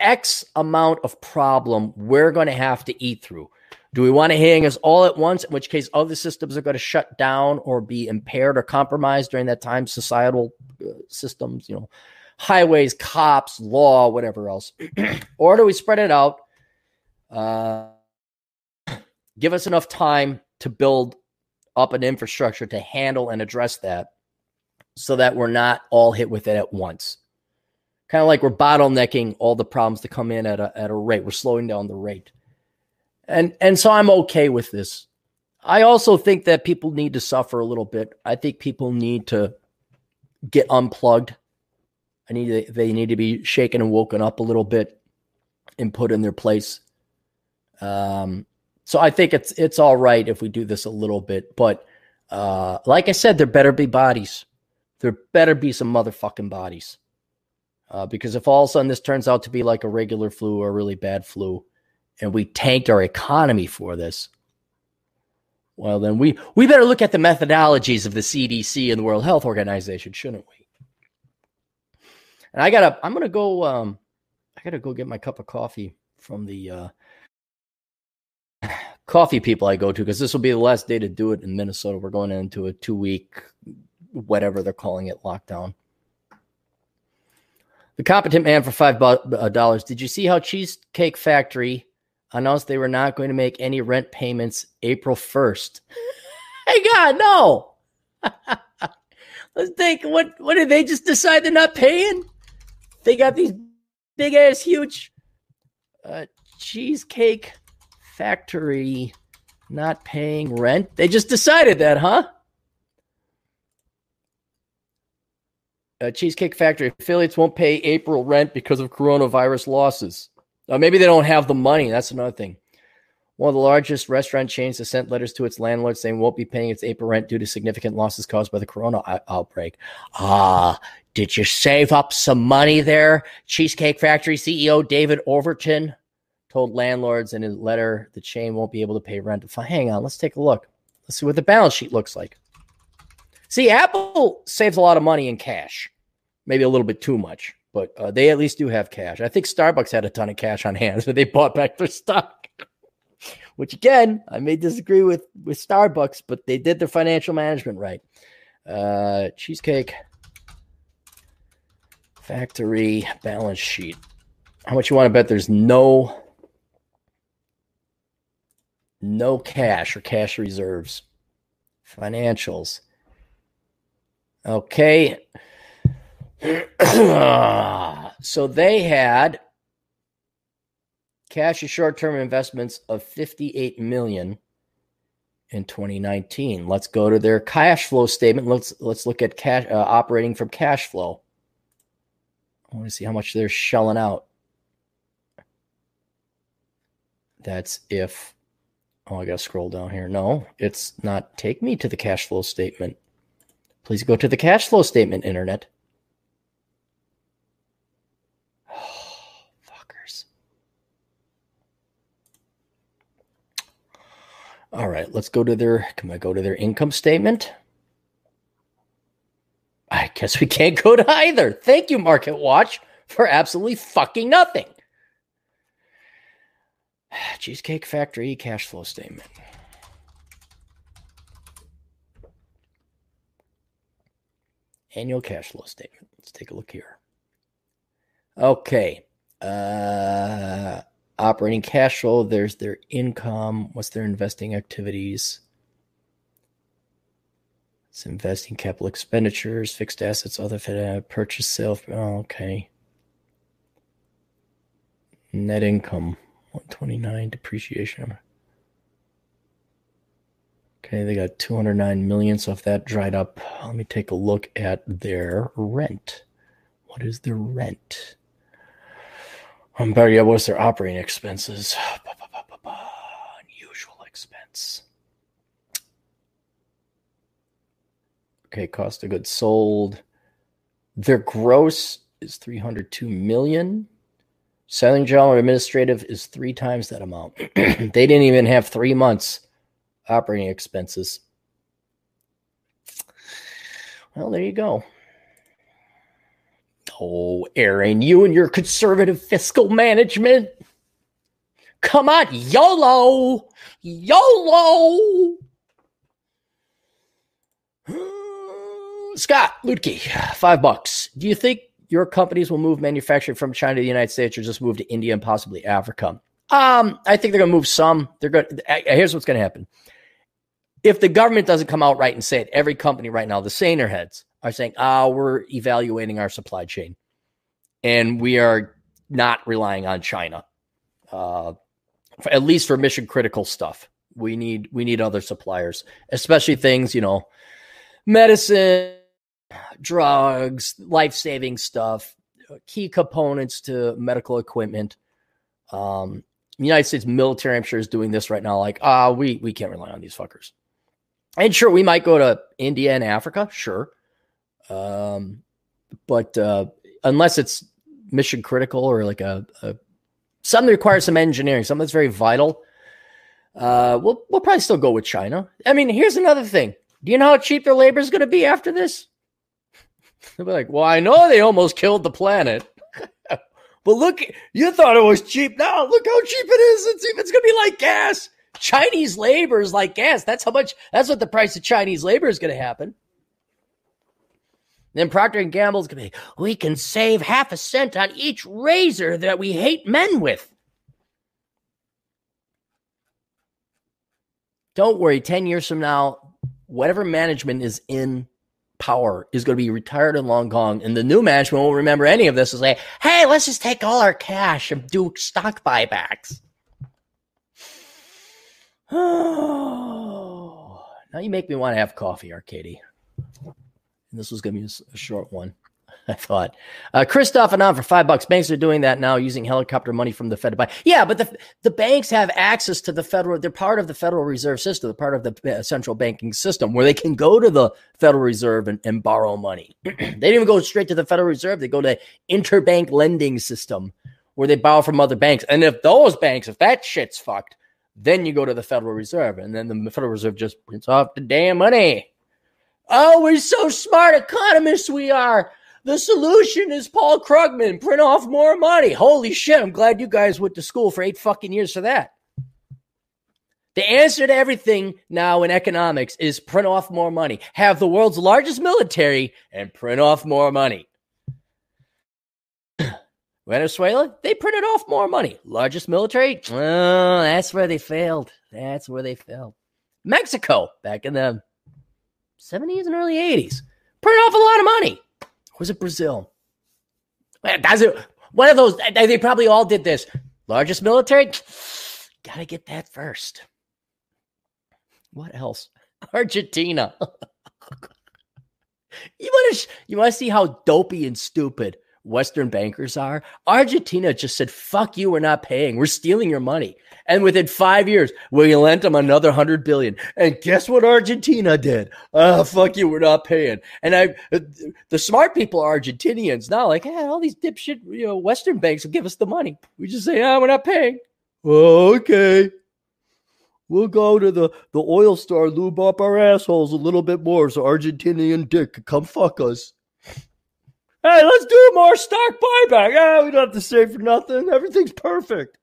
X amount of problem we're going to have to eat through. Do we want to hang us all at once? In which case, other systems are going to shut down or be impaired or compromised during that time. Societal uh, systems, you know, highways, cops, law, whatever else. or do we spread it out? Uh, give us enough time to build up an infrastructure to handle and address that so that we're not all hit with it at once. Kind of like we're bottlenecking all the problems to come in at a, at a rate. We're slowing down the rate. And and so I'm okay with this. I also think that people need to suffer a little bit. I think people need to get unplugged. I need to, they need to be shaken and woken up a little bit and put in their place. Um, so I think it's it's all right if we do this a little bit, but uh, like I said, there better be bodies. There better be some motherfucking bodies. Uh, because if all of a sudden this turns out to be like a regular flu or a really bad flu, and we tanked our economy for this, well, then we we better look at the methodologies of the CDC and the World Health Organization, shouldn't we? And I gotta, I'm gonna go. Um, I gotta go get my cup of coffee from the uh, coffee people I go to because this will be the last day to do it in Minnesota. We're going into a two week, whatever they're calling it, lockdown. The competent man for five uh, dollars. Did you see how Cheesecake Factory announced they were not going to make any rent payments April first? hey God, no. Let's think. What what did they just decide they're not paying? They got these big ass huge uh, cheesecake factory not paying rent. They just decided that, huh? Uh, Cheesecake Factory affiliates won't pay April rent because of coronavirus losses. Uh, maybe they don't have the money. That's another thing. One of the largest restaurant chains has sent letters to its landlords saying won't be paying its April rent due to significant losses caused by the corona outbreak. Ah, did you save up some money there? Cheesecake Factory CEO David Overton told landlords in a letter the chain won't be able to pay rent. Hang on, let's take a look. Let's see what the balance sheet looks like. See, Apple saves a lot of money in cash, maybe a little bit too much, but uh, they at least do have cash. I think Starbucks had a ton of cash on hand, so they bought back their stock. Which again, I may disagree with with Starbucks, but they did their financial management right. Uh, cheesecake factory balance sheet. How much you want to bet there's no no cash or cash reserves. Financials. Okay. so they had cash and short-term investments of 58 million in 2019. Let's go to their cash flow statement. Let's let's look at cash uh, operating from cash flow. I want to see how much they're shelling out. That's if oh, I got to scroll down here. No, it's not take me to the cash flow statement. Please go to the cash flow statement internet. Fuckers. All right, let's go to their. Can I go to their income statement? I guess we can't go to either. Thank you, Market Watch, for absolutely fucking nothing. Cheesecake Factory cash flow statement. Annual cash flow statement. Let's take a look here. Okay. Uh operating cash flow, there's their income, what's their investing activities. It's investing capital expenditures, fixed assets, other purchase, sale. Oh, okay. Net income, 129, depreciation. Okay, they got 209 million. So if that dried up, let me take a look at their rent. What is their rent? Um, better yet, what's their operating expenses? Unusual expense. Okay, cost of goods sold. Their gross is 302 million. Selling general administrative is three times that amount. they didn't even have three months operating expenses. Well, there you go. Oh, Aaron, you and your conservative fiscal management. Come on, YOLO! YOLO! Scott Lutke, five bucks. Do you think your companies will move manufacturing from China to the United States or just move to India and possibly Africa? Um, I think they're going to move some. They're going. Here's what's going to happen. If the government doesn't come out right and say it, every company right now, the saner heads, are saying, ah, oh, we're evaluating our supply chain and we are not relying on China, uh, for, at least for mission critical stuff. We need we need other suppliers, especially things you know, medicine, drugs, life saving stuff, key components to medical equipment. Um, the United States military, I'm sure, is doing this right now. Like, ah, we we can't rely on these fuckers. And sure, we might go to India and Africa, sure. Um, but uh, unless it's mission critical or like a, a something that requires some engineering, something that's very vital, uh, we'll we'll probably still go with China. I mean, here's another thing. Do you know how cheap their labor is going to be after this? They'll be like, "Well, I know they almost killed the planet." but look, you thought it was cheap. Now look how cheap it is. It's, it's going to be like gas. Chinese labor is like gas. That's how much. That's what the price of Chinese labor is going to happen. Then Procter and Gamble's gonna be, we can save half a cent on each razor that we hate men with. Don't worry, 10 years from now, whatever management is in power is going to be retired and long gone. And the new management won't remember any of this and say, hey, let's just take all our cash and do stock buybacks. Oh, now you make me want to have coffee, Arcady. And this was going to be a, short one. I thought. Uh, Christoph and on for five bucks. Banks are doing that now using helicopter money from the Fed to buy. Yeah, but the the banks have access to the federal. They're part of the Federal Reserve System. They're part of the uh, central banking system where they can go to the Federal Reserve and, and borrow money. they didn't even go straight to the Federal Reserve. They go to interbank lending system where they borrow from other banks. And if those banks, if that shit's fucked, then you go to the Federal Reserve, and then the Federal Reserve just prints off the damn money. Oh, we're so smart economists we are. The solution is Paul Krugman. Print off more money. Holy shit. I'm glad you guys went to school for eight fucking years for that. The answer to everything now in economics is print off more money. Have the world's largest military and print off more money. Venezuela, they printed off more money. Largest military, that's where they failed. That's where they failed. Mexico, back in the 70s and early 80s. Printed off a lot of money. was it Brazil? That's it. One of those, they probably all did this. Largest military? Gotta get that first. What else? Argentina. you want to you want to see how dopey and stupid Western bankers are? Argentina just said, "Fuck you, we're not paying. We're stealing your money." And within five years, we lent them another hundred billion. And guess what Argentina did? Oh, fuck you, we're not paying. And I, the smart people are Argentinians now, like, hey, all these dipshit, you know, Western banks will give us the money. We just say, ah, oh, we're not paying. Oh, okay. We'll go to the, the oil store, lube up our assholes a little bit more so Argentinian dick come fuck us. Hey, let's do more stock buyback. Ah, we don't have to save for nothing. Everything's perfect.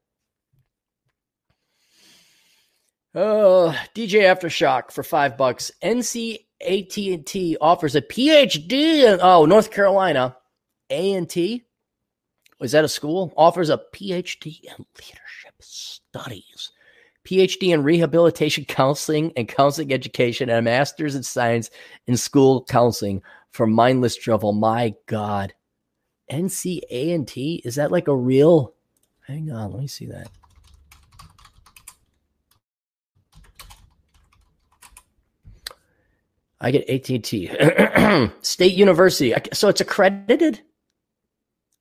Uh, DJ Aftershock for five bucks. NC A&T offers a PhD in oh North Carolina. A&T is that a school? Offers a PhD in leadership studies, PhD in rehabilitation counseling and counseling education, and a master's in science in school counseling for mindless travel. My God, NC A&T is that like a real? Hang on, let me see that. I get AT&T. State University. So it's accredited?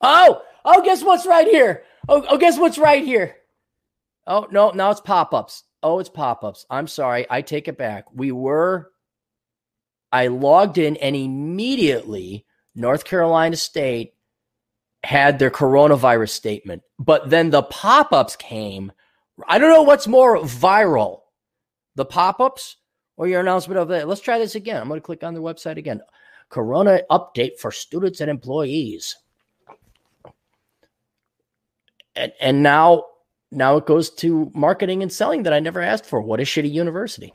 Oh, oh, guess what's right here? Oh, oh, guess what's right here? Oh, no, now it's pop-ups. Oh, it's pop-ups. I'm sorry. I take it back. We were I logged in and immediately North Carolina State had their coronavirus statement. But then the pop-ups came. I don't know what's more viral. The pop-ups or your announcement of it. Let's try this again. I'm going to click on the website again. Corona update for students and employees. And, and now, now it goes to marketing and selling that I never asked for. What a shitty university.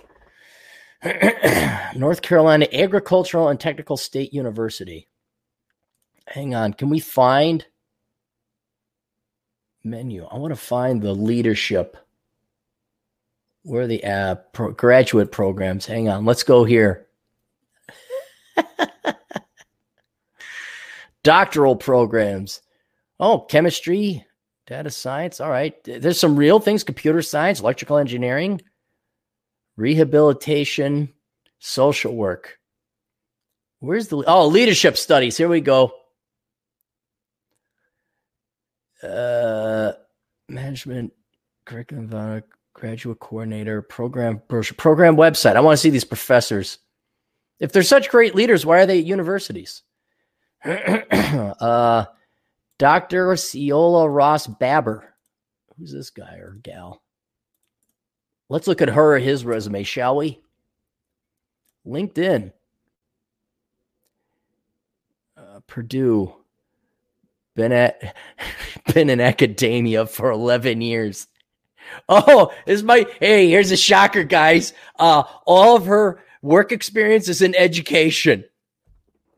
North Carolina Agricultural and Technical State University. Hang on. Can we find menu? I want to find the leadership where are the uh, pro- graduate programs? Hang on, let's go here. Doctoral programs. Oh, chemistry, data science. All right. There's some real things computer science, electrical engineering, rehabilitation, social work. Where's the oh leadership studies? Here we go. Uh, management curriculum graduate coordinator, program program website. I want to see these professors. If they're such great leaders, why are they at universities? uh, Dr. Ciola Ross Babber. Who's this guy or gal? Let's look at her his resume, shall we? LinkedIn. Uh, Purdue. Been at been in academia for 11 years. Oh, this might. Hey, here's a shocker, guys. Uh, all of her work experience is in education.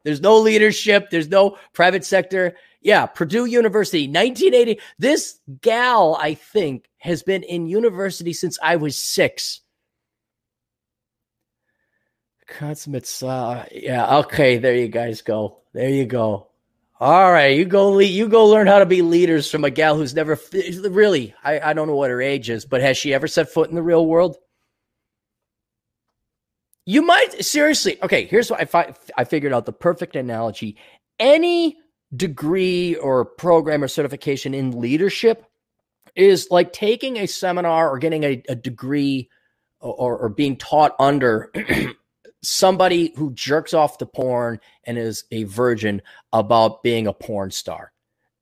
There's no leadership. There's no private sector. Yeah, Purdue University, 1980. This gal, I think, has been in university since I was six. Consummate uh, saw. Yeah, okay. There you guys go. There you go. All right, you go lead, you go learn how to be leaders from a gal who's never really I, I don't know what her age is, but has she ever set foot in the real world? You might seriously. Okay, here's what I fi- I figured out the perfect analogy. Any degree or program or certification in leadership is like taking a seminar or getting a, a degree or, or being taught under somebody who jerks off to porn and is a virgin about being a porn star.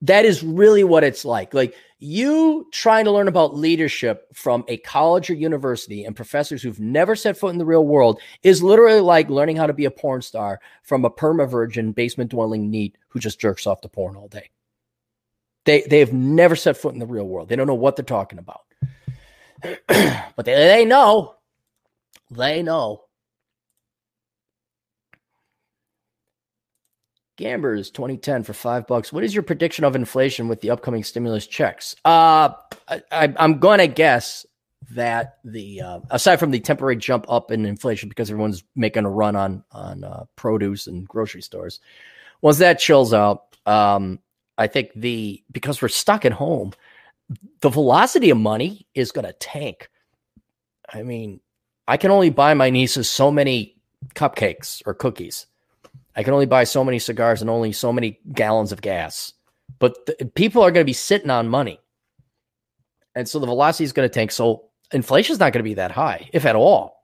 That is really what it's like. Like you trying to learn about leadership from a college or university and professors who've never set foot in the real world is literally like learning how to be a porn star from a perma virgin basement dwelling NEET who just jerks off to porn all day. They they have never set foot in the real world. They don't know what they're talking about. but they, they know. They know. Gambers 2010 for five bucks. What is your prediction of inflation with the upcoming stimulus checks? Uh, I, am going to guess that the uh, aside from the temporary jump up in inflation because everyone's making a run on on uh, produce and grocery stores, once that chills out, um, I think the because we're stuck at home, the velocity of money is going to tank. I mean, I can only buy my nieces so many cupcakes or cookies. I can only buy so many cigars and only so many gallons of gas. But people are going to be sitting on money. And so the velocity is going to tank. So inflation is not going to be that high, if at all.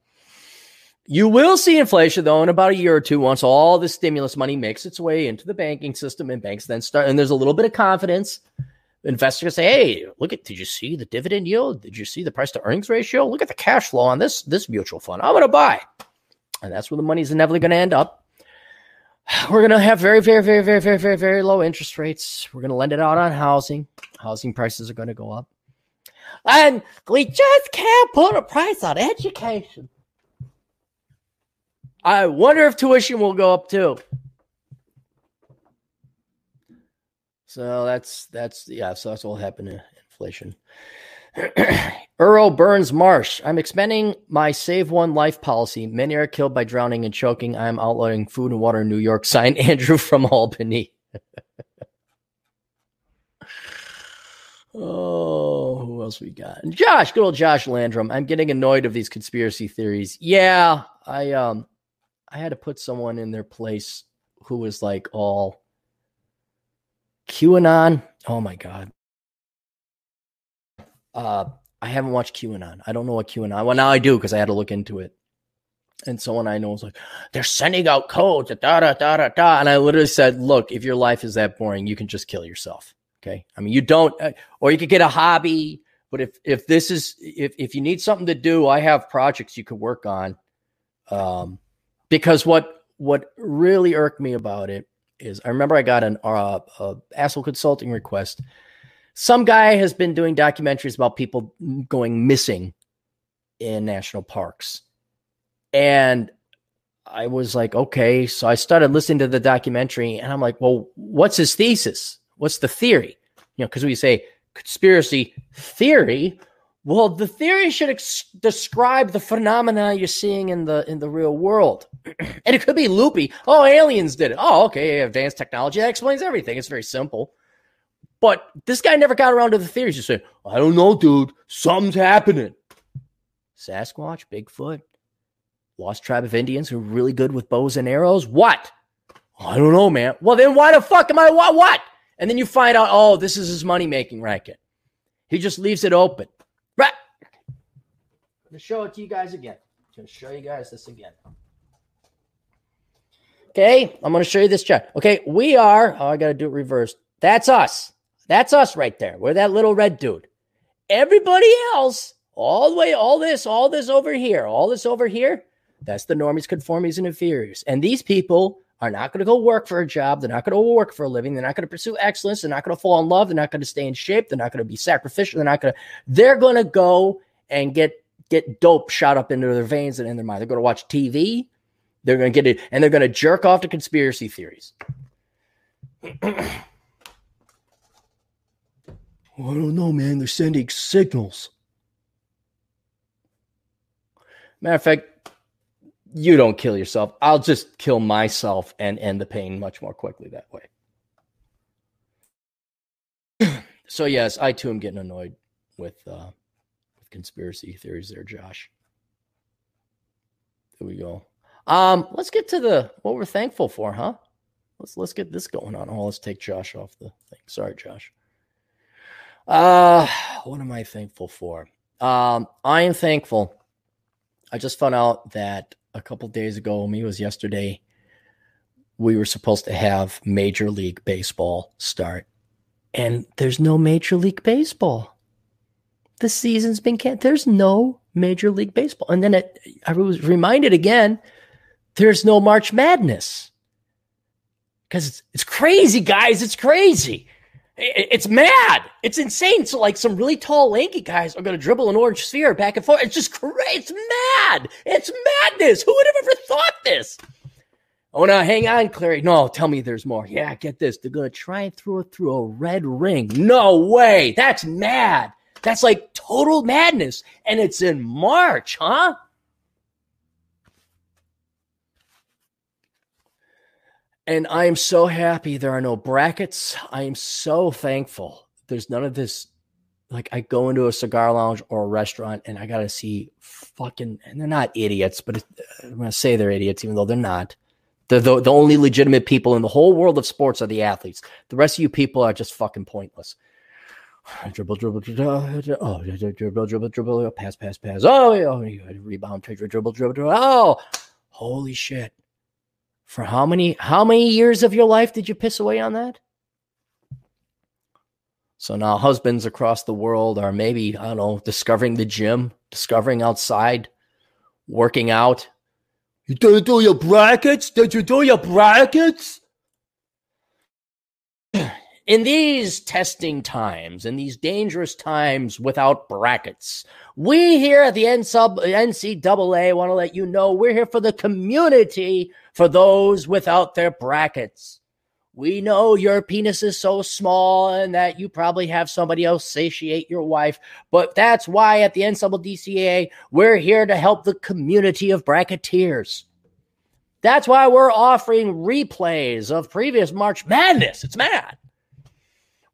You will see inflation though in about a year or two once all the stimulus money makes its way into the banking system and banks then start and there's a little bit of confidence. Investors say, "Hey, look at did you see the dividend yield? Did you see the price to earnings ratio? Look at the cash flow on this this mutual fund. I'm going to buy." And that's where the money's inevitably going to end up. We're going to have very very very very very very very low interest rates. We're going to lend it out on housing. Housing prices are going to go up. And we just can't put a price on education. I wonder if tuition will go up too. So that's that's yeah. So that's what will happen to inflation. Earl Burns Marsh. I'm expanding my Save One Life policy. Many are killed by drowning and choking. I'm outlawing food and water in New York. Signed Andrew from Albany. oh, who else we got? Josh, good old Josh Landrum. I'm getting annoyed of these conspiracy theories. Yeah, I um I had to put someone in their place who was like all QAnon. Oh my god. Uh, I haven't watched QAnon. I don't know what QAnon. Well, now I do because I had to look into it. And someone I know was like, they're sending out codes, da da da da da. And I literally said, look, if your life is that boring, you can just kill yourself. Okay. I mean, you don't, uh, or you could get a hobby. But if if this is if if you need something to do, I have projects you could work on. Um, because what what really irked me about it is I remember I got an uh, uh, asshole consulting request. Some guy has been doing documentaries about people going missing in national parks, and I was like, okay. So I started listening to the documentary, and I'm like, well, what's his thesis? What's the theory? You know, because we say conspiracy theory. Well, the theory should ex- describe the phenomena you're seeing in the in the real world, and it could be loopy. Oh, aliens did it. Oh, okay, advanced technology that explains everything. It's very simple. But this guy never got around to the theories. He said, "I don't know, dude. Something's happening." Sasquatch, Bigfoot, lost tribe of Indians who are really good with bows and arrows. What? I don't know, man. Well, then why the fuck am I what? What? And then you find out, oh, this is his money making racket. He just leaves it open. Right. I'm to show it to you guys again. I'm to show you guys this again. Okay, I'm going to show you this chart. Okay, we are, oh, I got to do it reversed. That's us. That's us right there. We're that little red dude. Everybody else, all the way, all this, all this over here, all this over here, that's the normies, conformies, and inferiors. And these people are not going to go work for a job. They're not going to work for a living. They're not going to pursue excellence. They're not going to fall in love. They're not going to stay in shape. They're not going to be sacrificial. They're not going to, they're going to go and get, get dope shot up into their veins and in their mind. They're going to watch TV. They're going to get it and they're going to jerk off to conspiracy theories. I don't know, man. They're sending signals. Matter of fact, you don't kill yourself. I'll just kill myself and end the pain much more quickly that way. so yes, I too am getting annoyed with uh, with conspiracy theories there, Josh. There we go. Um, let's get to the what we're thankful for, huh? Let's let's get this going on. Oh, let's take Josh off the thing. Sorry, Josh. Uh, what am I thankful for? Um, I am thankful. I just found out that a couple days ago, me was yesterday, we were supposed to have Major League Baseball start, and there's no Major League Baseball. The season's been canceled. There's no Major League Baseball, and then it, I was reminded again. There's no March Madness because it's, it's crazy, guys. It's crazy. It's mad. It's insane. So, like, some really tall, lanky guys are going to dribble an orange sphere back and forth. It's just crazy. It's mad. It's madness. Who would have ever thought this? Oh, no, hang on, Clarey. No, tell me there's more. Yeah, get this. They're going to try and throw it through a red ring. No way. That's mad. That's like total madness. And it's in March, huh? And I am so happy there are no brackets. I am so thankful. There's none of this like I go into a cigar lounge or a restaurant and I got to see fucking, and they're not idiots, but I'm going to say they're idiots, even though they're not. The, the, the only legitimate people in the whole world of sports are the athletes. The rest of you people are just fucking pointless. Dribble, dribble, dribble, oh, dribble, dribble, dribble, pass, pass, pass. Oh, oh, rebound, dribble, dribble, dribble, dribble. Oh, holy shit! For how many how many years of your life did you piss away on that? So now husbands across the world are maybe, I don't know, discovering the gym, discovering outside, working out. You didn't do your brackets? Did you do your brackets? In these testing times, in these dangerous times without brackets, we here at the NCAA want to let you know we're here for the community, for those without their brackets. We know your penis is so small and that you probably have somebody else satiate your wife, but that's why at the NCAA, we're here to help the community of bracketeers. That's why we're offering replays of previous March Madness. It's mad.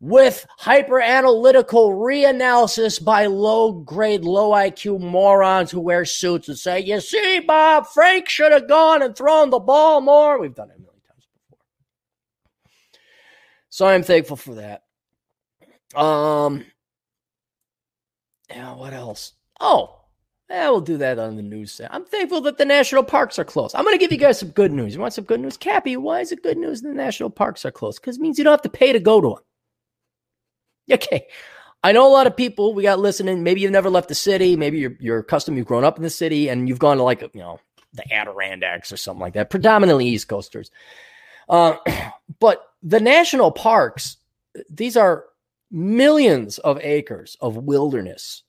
With hyper analytical reanalysis by low grade, low IQ morons who wear suits and say, You see, Bob, Frank should have gone and thrown the ball more. We've done it a million times before. so I'm thankful for that. Um, yeah, what else? Oh, yeah, we'll do that on the news. set. I'm thankful that the national parks are closed. I'm going to give you guys some good news. You want some good news? Cappy, why is it good news the national parks are closed? Because it means you don't have to pay to go to them. Okay. I know a lot of people we got listening. Maybe you've never left the city. Maybe you're, you're accustomed, you've grown up in the city and you've gone to like, you know, the Adirondacks or something like that, predominantly East Coasters. Uh, but the national parks, these are millions of acres of wilderness.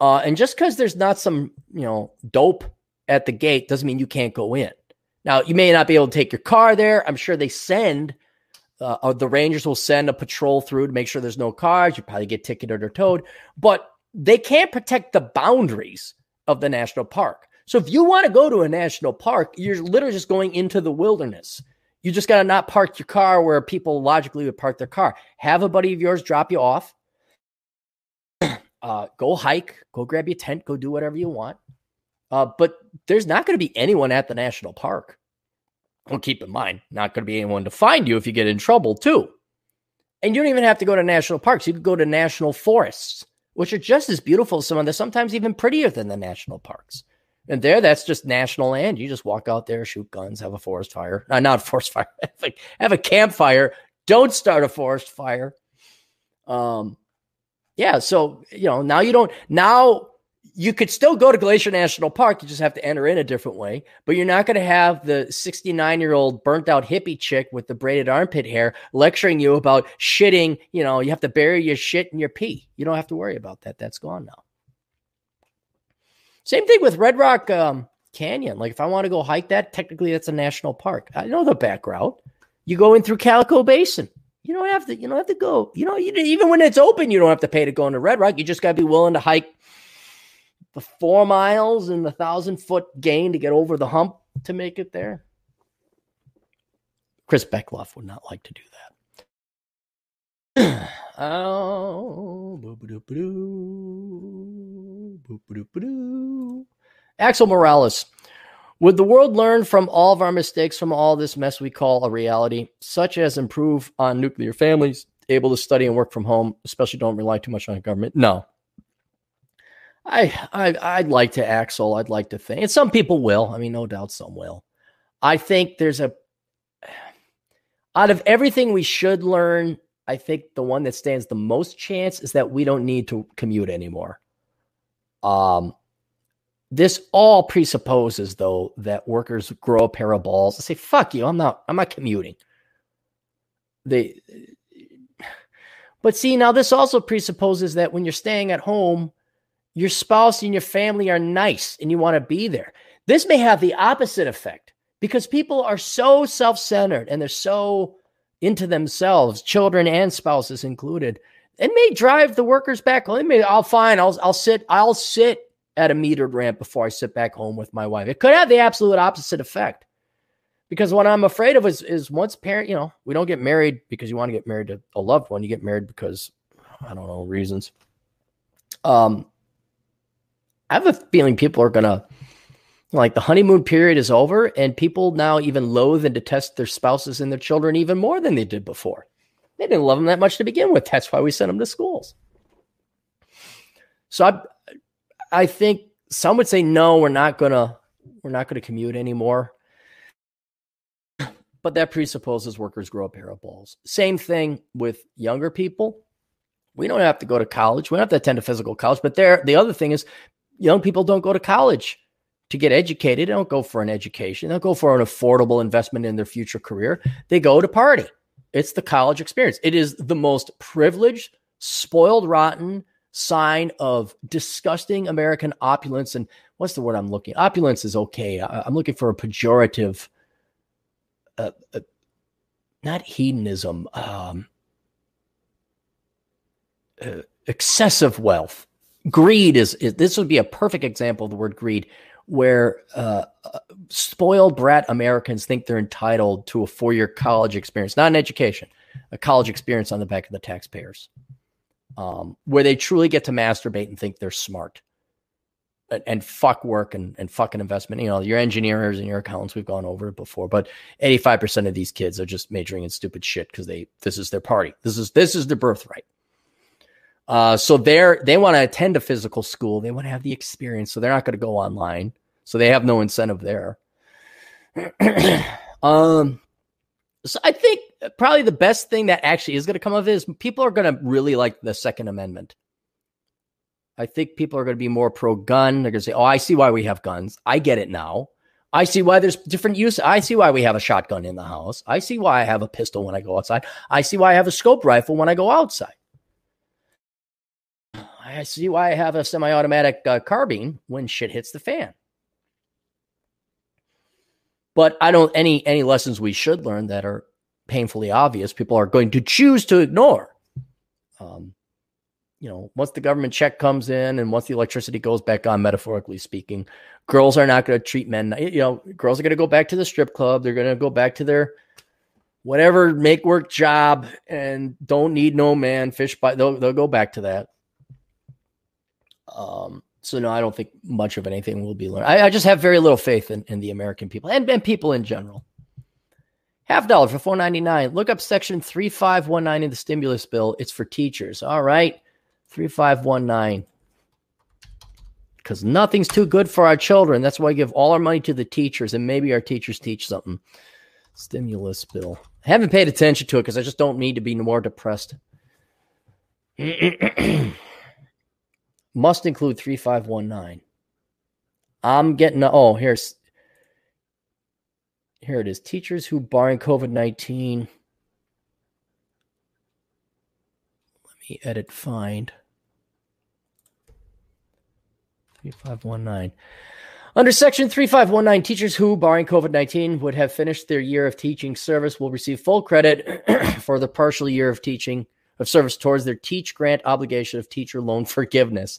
Uh, and just because there's not some, you know, dope at the gate doesn't mean you can't go in. Now, you may not be able to take your car there. I'm sure they send, uh, uh the Rangers will send a patrol through to make sure there's no cars. You probably get ticketed or towed, but they can't protect the boundaries of the national park. So if you want to go to a national park, you're literally just going into the wilderness. You just got to not park your car where people logically would park their car. Have a buddy of yours drop you off. Uh, go hike, go grab your tent, go do whatever you want. Uh, but there's not going to be anyone at the national park. Well, keep in mind, not going to be anyone to find you if you get in trouble, too. And you don't even have to go to national parks. You could go to national forests, which are just as beautiful as some of them. Sometimes even prettier than the national parks. And there, that's just national land. You just walk out there, shoot guns, have a forest fire. Uh, not a forest fire. have a campfire. Don't start a forest fire. Um, yeah. So you know now you don't now you could still go to Glacier National Park. You just have to enter in a different way. But you're not going to have the 69 year old burnt out hippie chick with the braided armpit hair lecturing you about shitting. You know, you have to bury your shit in your pee. You don't have to worry about that. That's gone now. Same thing with Red Rock um, Canyon. Like if I want to go hike that, technically that's a national park. I know the back route. You go in through Calico Basin. You don't have to. You don't have to go. You know, you, even when it's open, you don't have to pay to go into Red Rock. You just got to be willing to hike the four miles and the thousand foot gain to get over the hump to make it there. Chris Beckloff would not like to do that. oh, Axel Morales. Would the world learn from all of our mistakes, from all this mess we call a reality, such as improve on nuclear families, able to study and work from home, especially don't rely too much on government? No. I, I I'd like to Axel. I'd like to think, and some people will. I mean, no doubt some will. I think there's a out of everything we should learn. I think the one that stands the most chance is that we don't need to commute anymore. Um, this all presupposes, though, that workers grow a pair of balls and say, "Fuck you, I'm not, I'm not commuting." They, but see, now this also presupposes that when you're staying at home, your spouse and your family are nice and you want to be there. This may have the opposite effect because people are so self-centered and they're so into themselves, children and spouses included, it may drive the workers back home. It may, I'll fine. I'll I'll sit. I'll sit at a metered ramp before I sit back home with my wife. It could have the absolute opposite effect. Because what I'm afraid of is is once parent, you know, we don't get married because you want to get married to a loved one. You get married because I don't know reasons. Um, I have a feeling people are gonna like the honeymoon period is over, and people now even loathe and detest their spouses and their children even more than they did before. They didn't love them that much to begin with. That's why we sent them to schools. So I, I think some would say no, we're not gonna we're not gonna commute anymore. But that presupposes workers grow a pair of balls. Same thing with younger people. We don't have to go to college. We don't have to attend a physical college. But there, the other thing is, young people don't go to college to get educated. They don't go for an education. They don't go for an affordable investment in their future career. They go to party. It's the college experience. It is the most privileged, spoiled, rotten sign of disgusting American opulence. And what's the word I'm looking? Opulence is okay. I, am looking for a pejorative, uh, uh, not hedonism, um, uh, excessive wealth. Greed is, is, this would be a perfect example of the word greed, where uh, spoiled brat Americans think they're entitled to a four year college experience, not an education, a college experience on the back of the taxpayers, um, where they truly get to masturbate and think they're smart and, and fuck work and, and fucking investment. You know, your engineers and your accountants, we've gone over it before, but 85% of these kids are just majoring in stupid shit because they, this is their party. This is, this is their birthright. Uh, so they're they want to attend a physical school. They want to have the experience. So they're not going to go online. So they have no incentive there. um, so I think probably the best thing that actually is going to come of is people are going to really like the Second Amendment. I think people are going to be more pro gun. They're going to say, "Oh, I see why we have guns. I get it now. I see why there's different use. I see why we have a shotgun in the house. I see why I have a pistol when I go outside. I see why I have a scope rifle when I go outside. I see why I have a semi-automatic uh, carbine when shit hits the fan." But I don't any any lessons we should learn that are painfully obvious. People are going to choose to ignore. Um, you know, once the government check comes in and once the electricity goes back on, metaphorically speaking, girls are not going to treat men. You know, girls are going to go back to the strip club. They're going to go back to their whatever make work job and don't need no man. Fish by they'll they'll go back to that. Um, so no, I don't think much of anything will be learned. I, I just have very little faith in, in the American people and, and people in general. Half dollar for four ninety nine. Look up section three five one nine in the stimulus bill. It's for teachers. All right, three five one nine. Because nothing's too good for our children. That's why we give all our money to the teachers, and maybe our teachers teach something. Stimulus bill. I haven't paid attention to it because I just don't need to be more depressed. must include 3519. I'm getting, oh, here's, here it is. Teachers who, barring COVID 19, let me edit find. 3519. Under Section 3519, teachers who, barring COVID 19, would have finished their year of teaching service will receive full credit for the partial year of teaching of service towards their teach grant obligation of teacher loan forgiveness.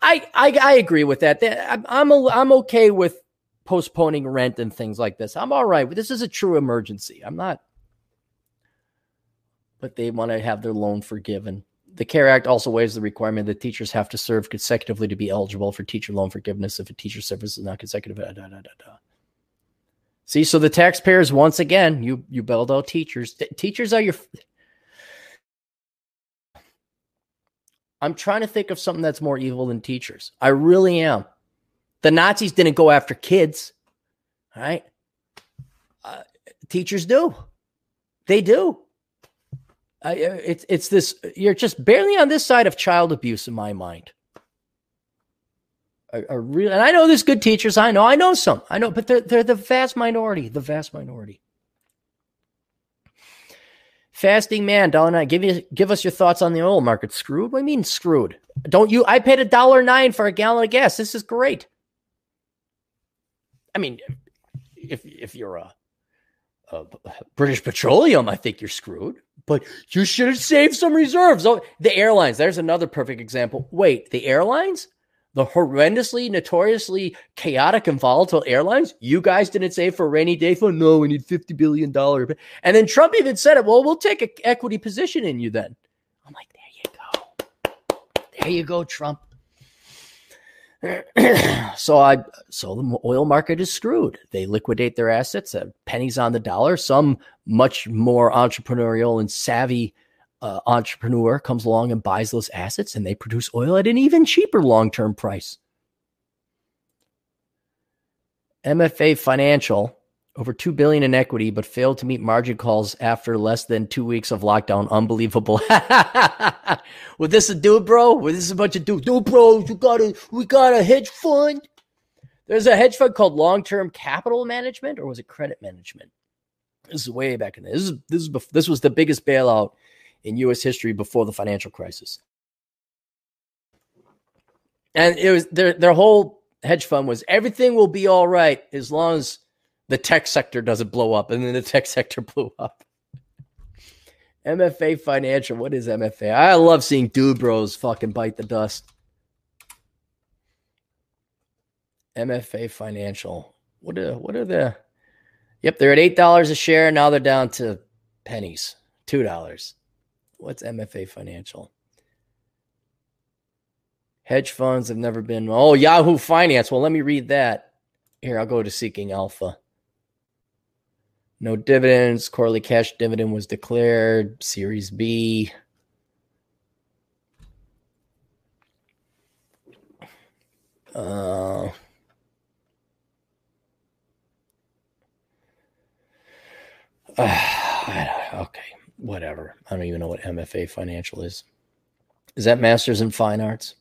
I I, I agree with that. I'm I'm, a, I'm okay with postponing rent and things like this. I'm all right. This is a true emergency. I'm not. But they want to have their loan forgiven. The CARE Act also waives the requirement that teachers have to serve consecutively to be eligible for teacher loan forgiveness if a teacher service is not consecutive. Da, da, da, See, so the taxpayers once again, you you bailed out teachers. T- teachers are your I'm trying to think of something that's more evil than teachers. I really am. The Nazis didn't go after kids, right? Uh, teachers do. They do. Uh, it's it's this. You're just barely on this side of child abuse in my mind. A, a real, and I know there's good teachers. I know, I know some. I know, but they're they're the vast minority. The vast minority. Fasting man, dollar nine. Give you give us your thoughts on the oil market. Screwed? What do you mean screwed? Don't you? I paid a dollar nine for a gallon of gas. This is great. I mean, if if you're a, a British Petroleum, I think you're screwed. But you should have saved some reserves. Oh, the airlines. There's another perfect example. Wait, the airlines? The horrendously, notoriously chaotic and volatile airlines, you guys didn't save for a rainy day fund. No, we need $50 billion. And then Trump even said it. Well, we'll take an equity position in you then. I'm like, there you go. There you go, Trump. so I so the oil market is screwed. They liquidate their assets at pennies on the dollar. Some much more entrepreneurial and savvy uh, entrepreneur comes along and buys those assets, and they produce oil at an even cheaper long term price. MFA Financial over 2 billion in equity but failed to meet margin calls after less than 2 weeks of lockdown unbelievable with this a dude bro with this a bunch of dudes dude bro you got a we got a hedge fund there's a hedge fund called long-term capital management or was it credit management this is way back in there. this is this is this was the biggest bailout in US history before the financial crisis and it was their their whole hedge fund was everything will be all right as long as the tech sector doesn't blow up, and then the tech sector blew up. MFA Financial. What is MFA? I love seeing dude bros fucking bite the dust. MFA Financial. What are what are the? Yep, they're at eight dollars a share. Now they're down to pennies, two dollars. What's MFA Financial? Hedge funds have never been. Oh, Yahoo Finance. Well, let me read that. Here, I'll go to Seeking Alpha. No dividends. Quarterly cash dividend was declared. Series B. Uh, okay, whatever. I don't even know what MFA Financial is. Is that Masters in Fine Arts?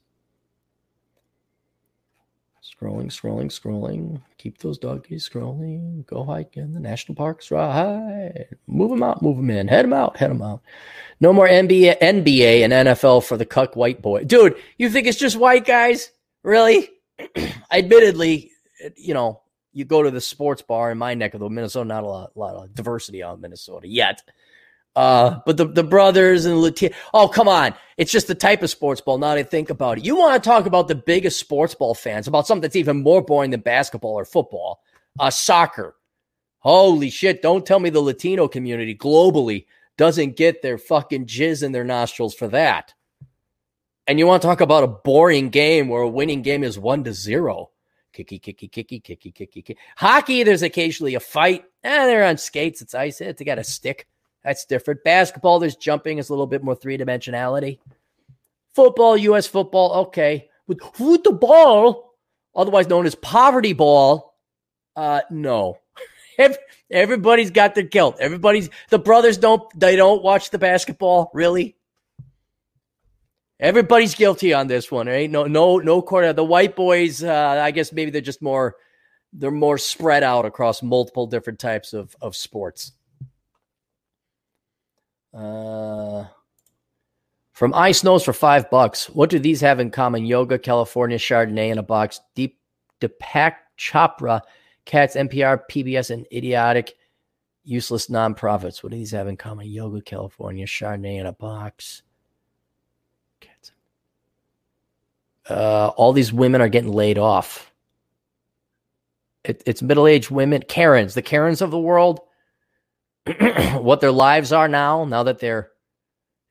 Scrolling, scrolling, scrolling. Keep those doggies scrolling. Go hike in the national parks. Right. Move them out, move them in. Head them out, head them out. No more NBA, NBA and NFL for the cuck white boy. Dude, you think it's just white guys? Really? Admittedly, you know, you go to the sports bar in my neck of the Minnesota, not a lot, lot of diversity in Minnesota yet. Uh, but the, the brothers and Latino, oh, come on. It's just the type of sports ball. Now that I think about it, you want to talk about the biggest sports ball fans, about something that's even more boring than basketball or football, uh, soccer. Holy shit. Don't tell me the Latino community globally doesn't get their fucking jizz in their nostrils for that. And you want to talk about a boring game where a winning game is one to zero. Kicky, kicky, kicky, kicky, kicky, kicky. Hockey, there's occasionally a fight. Eh, they're on skates. It's ice. It. They got a stick. That's different. Basketball, there's jumping, is a little bit more three dimensionality. Football, U.S. football, okay. With football, otherwise known as poverty ball, uh, no. Everybody's got their guilt. Everybody's the brothers don't they don't watch the basketball really. Everybody's guilty on this one, right? No, no, no quarter. The white boys, uh, I guess maybe they're just more they're more spread out across multiple different types of of sports. Uh, from Ice Nose for five bucks. What do these have in common? Yoga, California, Chardonnay in a box, Deep Deepak Chopra, Cats, NPR, PBS, and idiotic, useless nonprofits. What do these have in common? Yoga, California, Chardonnay in a box. Cats. Uh, all these women are getting laid off. It, it's middle aged women, Karens, the Karens of the world what their lives are now, now that they're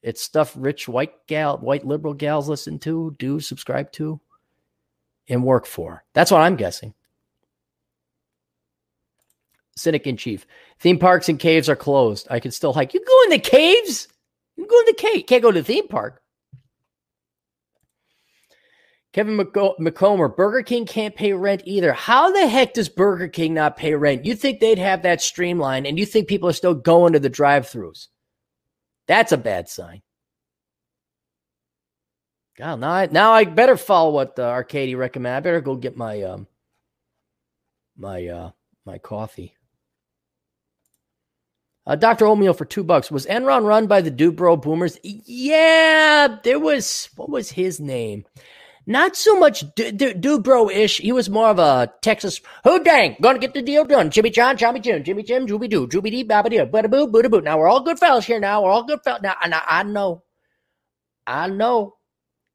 it's stuff rich white gal, white liberal gals listen to, do subscribe to, and work for. That's what I'm guessing. Cynic in chief. Theme parks and caves are closed. I can still hike. You go in the caves? You go in the cave. Can't go to the theme park. Kevin McComber, Burger King can't pay rent either. How the heck does Burger King not pay rent? You think they'd have that streamlined and you think people are still going to the drive throughs? That's a bad sign. God, now I, now I better follow what uh, Arcady recommend. I better go get my um my uh my coffee. Uh, Dr. Oatmeal for two bucks. Was Enron run by the Dubro Boomers? Yeah, there was, what was his name? Not so much dude bro ish. He was more of a Texas who dang gonna get the deal done. Jimmy John, Jimmy Jim, Jimmy Jim, Jooby Doo, Jooby Dee, Babba Doo, Bada Boo, Boo Boo. Now we're all good fellas here. Now we're all good fellas. Now, now I know, I know.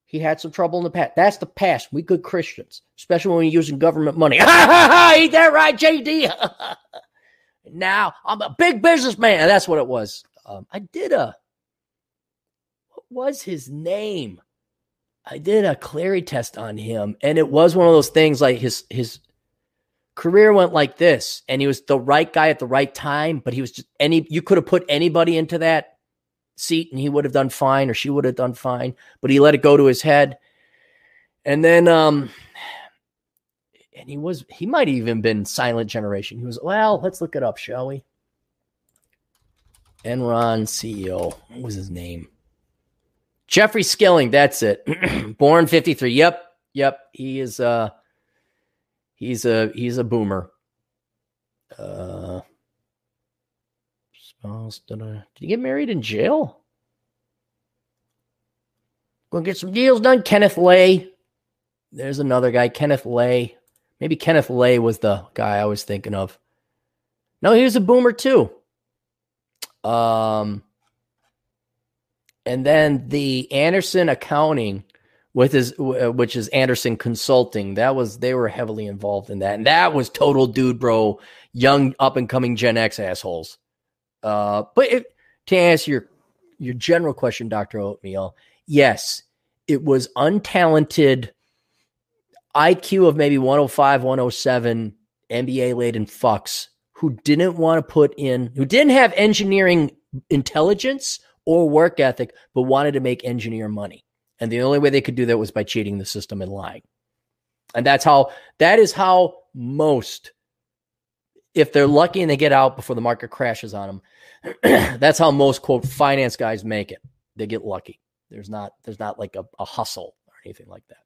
He had some trouble in the past. That's the past. We good Christians, especially when we're using government money. Ha ha ha! Ain't that right, JD? now I'm a big businessman. That's what it was. Um, I did a. What was his name? I did a Clarey test on him, and it was one of those things like his his career went like this, and he was the right guy at the right time, but he was just any you could have put anybody into that seat and he would have done fine or she would have done fine, but he let it go to his head. And then um and he was he might even been silent generation. He was, well, let's look it up, shall we? Enron CEO. What was his name? Jeffrey Skilling, that's it. Born 53. Yep. Yep. He is uh he's a he's a boomer. Uh spouse did, I, did he get married in jail? Gonna get some deals done. Kenneth Lay. There's another guy, Kenneth Lay. Maybe Kenneth Lay was the guy I was thinking of. No, he was a boomer too. Um, and then the Andersen accounting with his, which is Andersen Consulting, that was they were heavily involved in that, and that was total dude, bro, young up and coming Gen X assholes. Uh, but to answer your your general question, Doctor Oatmeal, yes, it was untalented IQ of maybe 105, 107 MBA laden fucks who didn't want to put in, who didn't have engineering intelligence or work ethic, but wanted to make engineer money. And the only way they could do that was by cheating the system and lying. And that's how, that is how most, if they're lucky and they get out before the market crashes on them, that's how most quote finance guys make it. They get lucky. There's not, there's not like a, a hustle or anything like that.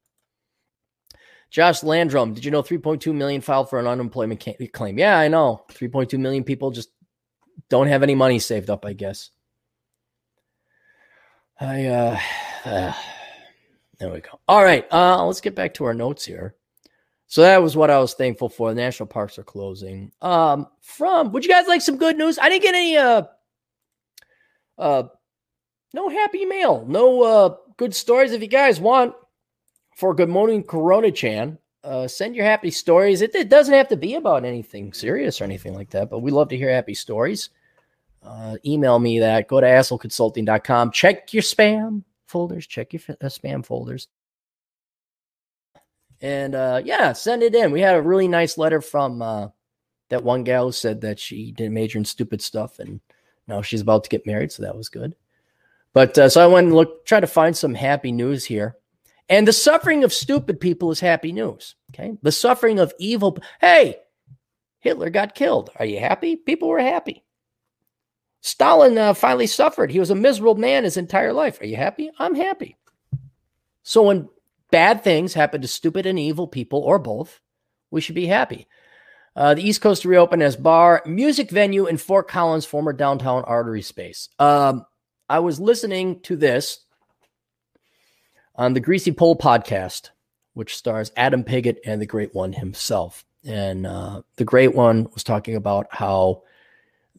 Josh Landrum, did you know 3.2 million filed for an unemployment claim? Yeah, I know. 3.2 million people just don't have any money saved up, I guess. I uh, uh there we go. All right, uh let's get back to our notes here. So that was what I was thankful for. The national parks are closing. Um from would you guys like some good news? I didn't get any uh uh no happy mail, no uh good stories if you guys want for Good Morning Corona Chan. Uh, send your happy stories. It, it, doesn't have to be about anything serious or anything like that, but we love to hear happy stories. Uh, email me that. Go to assholeconsulting.com. Check your spam folders. Check your uh, spam folders. And uh, yeah, send it in. We had a really nice letter from uh, that one gal who said that she didn't major in stupid stuff and now she's about to get married. So that was good. But uh, so I went and looked, try to find some happy news here. And the suffering of stupid people is happy news. Okay. The suffering of evil. Hey, Hitler got killed. Are you happy? People were happy. Stalin uh, finally suffered. He was a miserable man his entire life. Are you happy? I'm happy. So when bad things happen to stupid and evil people, or both, we should be happy. Uh, the East Coast reopened as bar, music venue in Fort Collins, former downtown artery space. Um, I was listening to this on the Greasy Pole podcast, which stars Adam Piggott and the Great One himself. And uh, the Great One was talking about how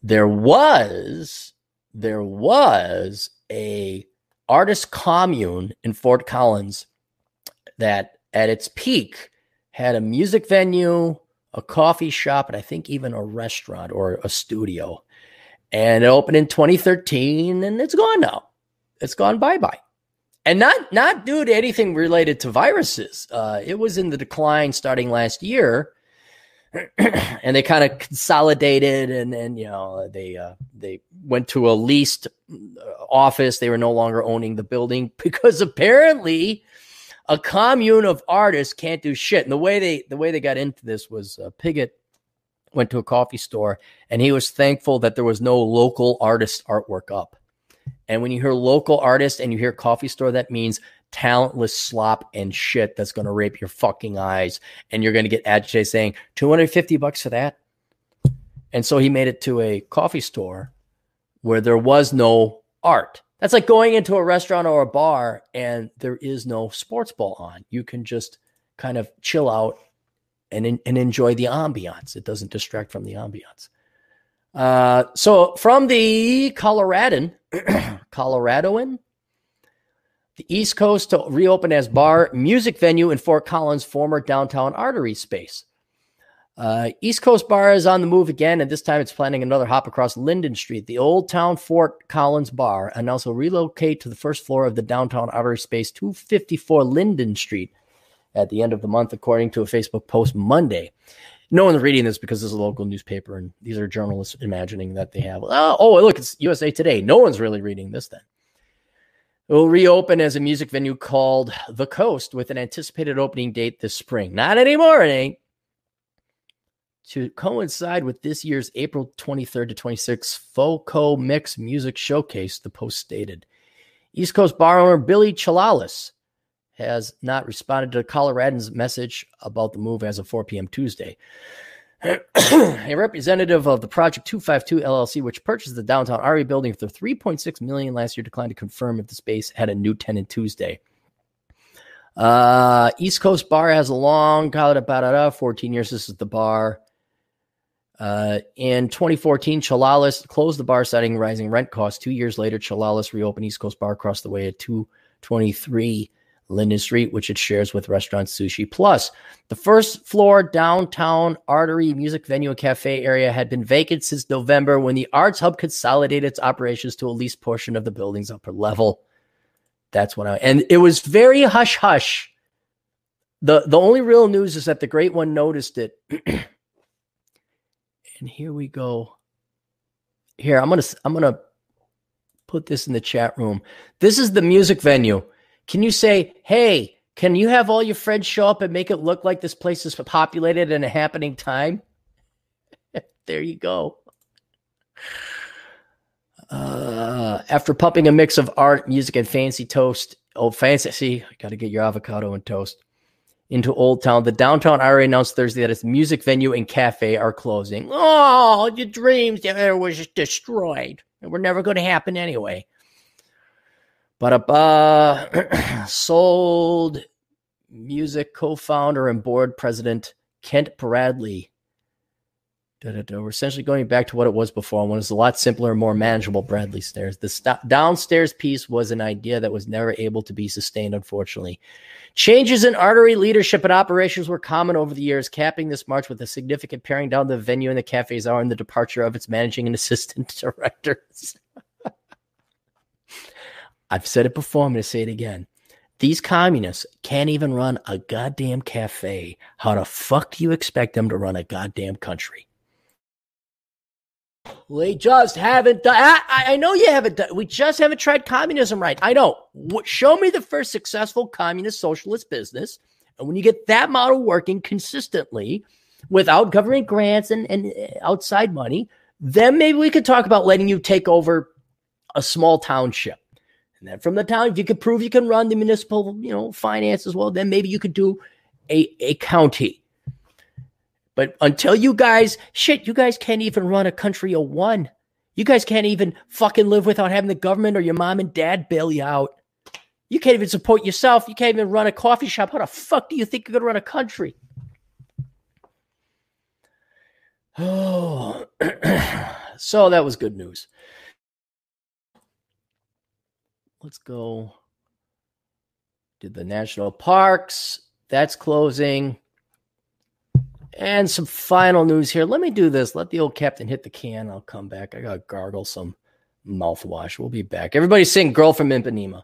there was there was a artist commune in Fort Collins that at its peak had a music venue, a coffee shop, and I think even a restaurant or a studio. And it opened in 2013 and it's gone now. It's gone bye bye and not not due to anything related to viruses. Uh, it was in the decline starting last year, and they kind of consolidated, and and you know they uh, they went to a leased uh, office. They were no longer owning the building because apparently a commune of artists can't do shit. And the way they the way they got into this was uh, Piggott went to a coffee store, and he was thankful that there was no local artist artwork up. And when you hear local artist and you hear coffee store, that means talentless slop and shit that's going to rape your fucking eyes. And you're going to get agitated saying 250 bucks for that. And so he made it to a coffee store where there was no art. That's like going into a restaurant or a bar and there is no sports ball on. You can just kind of chill out and, and enjoy the ambiance. It doesn't distract from the ambiance. Uh, so from the Coloradan, Coloradoan, the East Coast to reopen as bar music venue in Fort Collins, former downtown artery space. Uh, East Coast Bar is on the move again, and this time it's planning another hop across Linden Street. The Old Town Fort Collins Bar announced will relocate to the first floor of the downtown artery space 254 Linden Street at the end of the month, according to a Facebook post Monday. No one's reading this because this is a local newspaper, and these are journalists imagining that they have. Oh, oh look, it's USA Today. No one's really reading this then. It will reopen as a music venue called The Coast with an anticipated opening date this spring. Not anymore, it ain't to coincide with this year's April 23rd to 26th FOCO Mix Music Showcase, the Post stated. East Coast bar owner Billy Chalalis has not responded to Coloradoan's message about the move as of 4 p.m. Tuesday. A representative of the Project 252 LLC, which purchased the downtown RE building for 3.6 million last year, declined to confirm if the space had a new tenant Tuesday. Uh, East Coast Bar has a long, 14 years. This is the bar. Uh, in 2014, Chalalis closed the bar, citing rising rent costs. Two years later, Chalalis reopened East Coast Bar across the way at 223 Linden Street, which it shares with restaurant Sushi Plus. The first floor downtown artery music venue and cafe area had been vacant since November when the Arts Hub consolidated its operations to a leased portion of the building's upper level. That's when I and it was very hush hush. The the only real news is that the great one noticed it And here we go. Here, I'm to I'm to put this in the chat room. This is the music venue. Can you say, "Hey, can you have all your friends show up and make it look like this place is populated in a happening time?" there you go. Uh, after pumping a mix of art, music, and fancy toast, oh, fancy, got to get your avocado and toast into Old Town. The downtown area announced Thursday that its music venue and cafe are closing. Oh, your dreams there was destroyed. It were never going to happen anyway. Uh, sold music co-founder and board president Kent Bradley. Da, da, da. We're essentially going back to what it was before. One is a lot simpler and more manageable. Bradley stairs. The st- downstairs piece was an idea that was never able to be sustained, unfortunately. Changes in artery leadership and operations were common over the years, capping this march with a significant paring down the venue and the cafes hour and the departure of its managing and assistant directors. I've said it before, I'm going to say it again. These communists can't even run a goddamn cafe. How the fuck do you expect them to run a goddamn country? They just haven't done. I, I know you haven't done. We just haven't tried communism right. I know. Show me the first successful communist socialist business, and when you get that model working consistently, without government grants and, and uh, outside money, then maybe we could talk about letting you take over a small township. And then from the town, if you could prove you can run the municipal, you know, finance as well, then maybe you could do a, a county but until you guys, shit, you guys can't even run a country of one. You guys can't even fucking live without having the government or your mom and dad bail you out. You can't even support yourself. You can't even run a coffee shop. How the fuck do you think you're going to run a country? Oh, so that was good news. Let's go. Did the national parks. That's closing. And some final news here. Let me do this. Let the old captain hit the can. I'll come back. I got to gargle some mouthwash. We'll be back. Everybody sing Girl from Ipanema.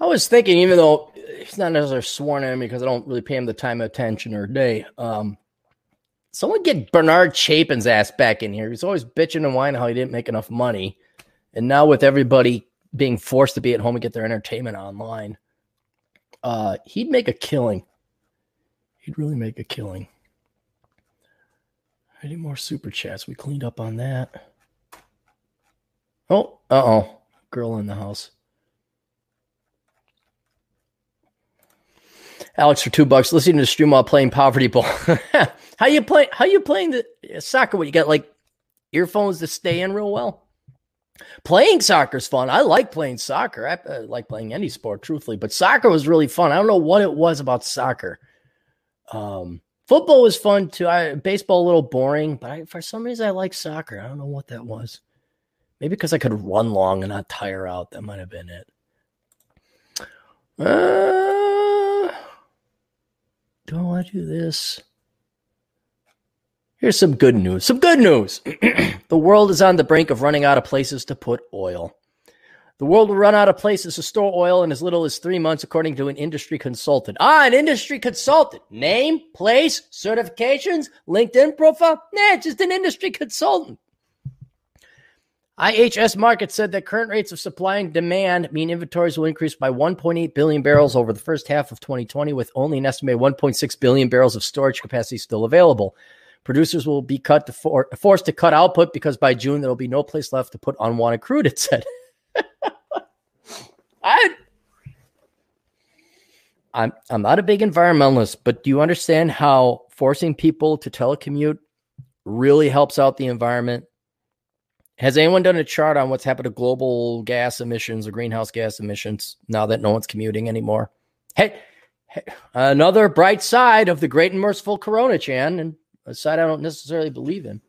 I was thinking, even though he's not necessarily sworn me because I don't really pay him the time, attention, or day. Um, someone get Bernard Chapin's ass back in here. He's always bitching and whining how he didn't make enough money, and now with everybody being forced to be at home and get their entertainment online, uh, he'd make a killing. He'd really make a killing. Any more super chats? We cleaned up on that. Oh, uh oh. Girl in the house. Alex for two bucks, listening to the stream while playing poverty ball. how you play? How you playing the soccer? What you got? Like earphones to stay in real well. Playing soccer is fun. I like playing soccer. I uh, like playing any sport, truthfully, but soccer was really fun. I don't know what it was about soccer. Um, football was fun too. I baseball a little boring, but I, for some reason I like soccer. I don't know what that was. Maybe because I could run long and not tire out. That might have been it. Uh, do I want to do this? Here's some good news. Some good news. the world is on the brink of running out of places to put oil. The world will run out of places to store oil in as little as three months, according to an industry consultant. Ah, an industry consultant. Name, place, certifications, LinkedIn profile? Nah, just an industry consultant. IHS Markit said that current rates of supply and demand mean inventories will increase by 1.8 billion barrels over the first half of 2020, with only an estimated 1.6 billion barrels of storage capacity still available. Producers will be cut to for, forced to cut output because by June there will be no place left to put unwanted crude. It said. I, I'm I'm not a big environmentalist, but do you understand how forcing people to telecommute really helps out the environment? Has anyone done a chart on what's happened to global gas emissions or greenhouse gas emissions now that no one's commuting anymore? Hey, hey another bright side of the great and merciful Corona, Chan, and a side I don't necessarily believe in.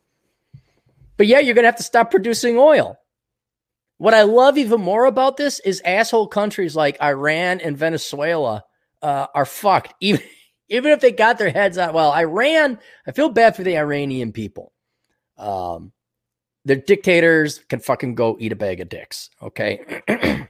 But yeah, you're going to have to stop producing oil. What I love even more about this is asshole countries like Iran and Venezuela uh, are fucked. Even, even if they got their heads out, well, Iran, I feel bad for the Iranian people. Um, the dictators can fucking go eat a bag of dicks. Okay.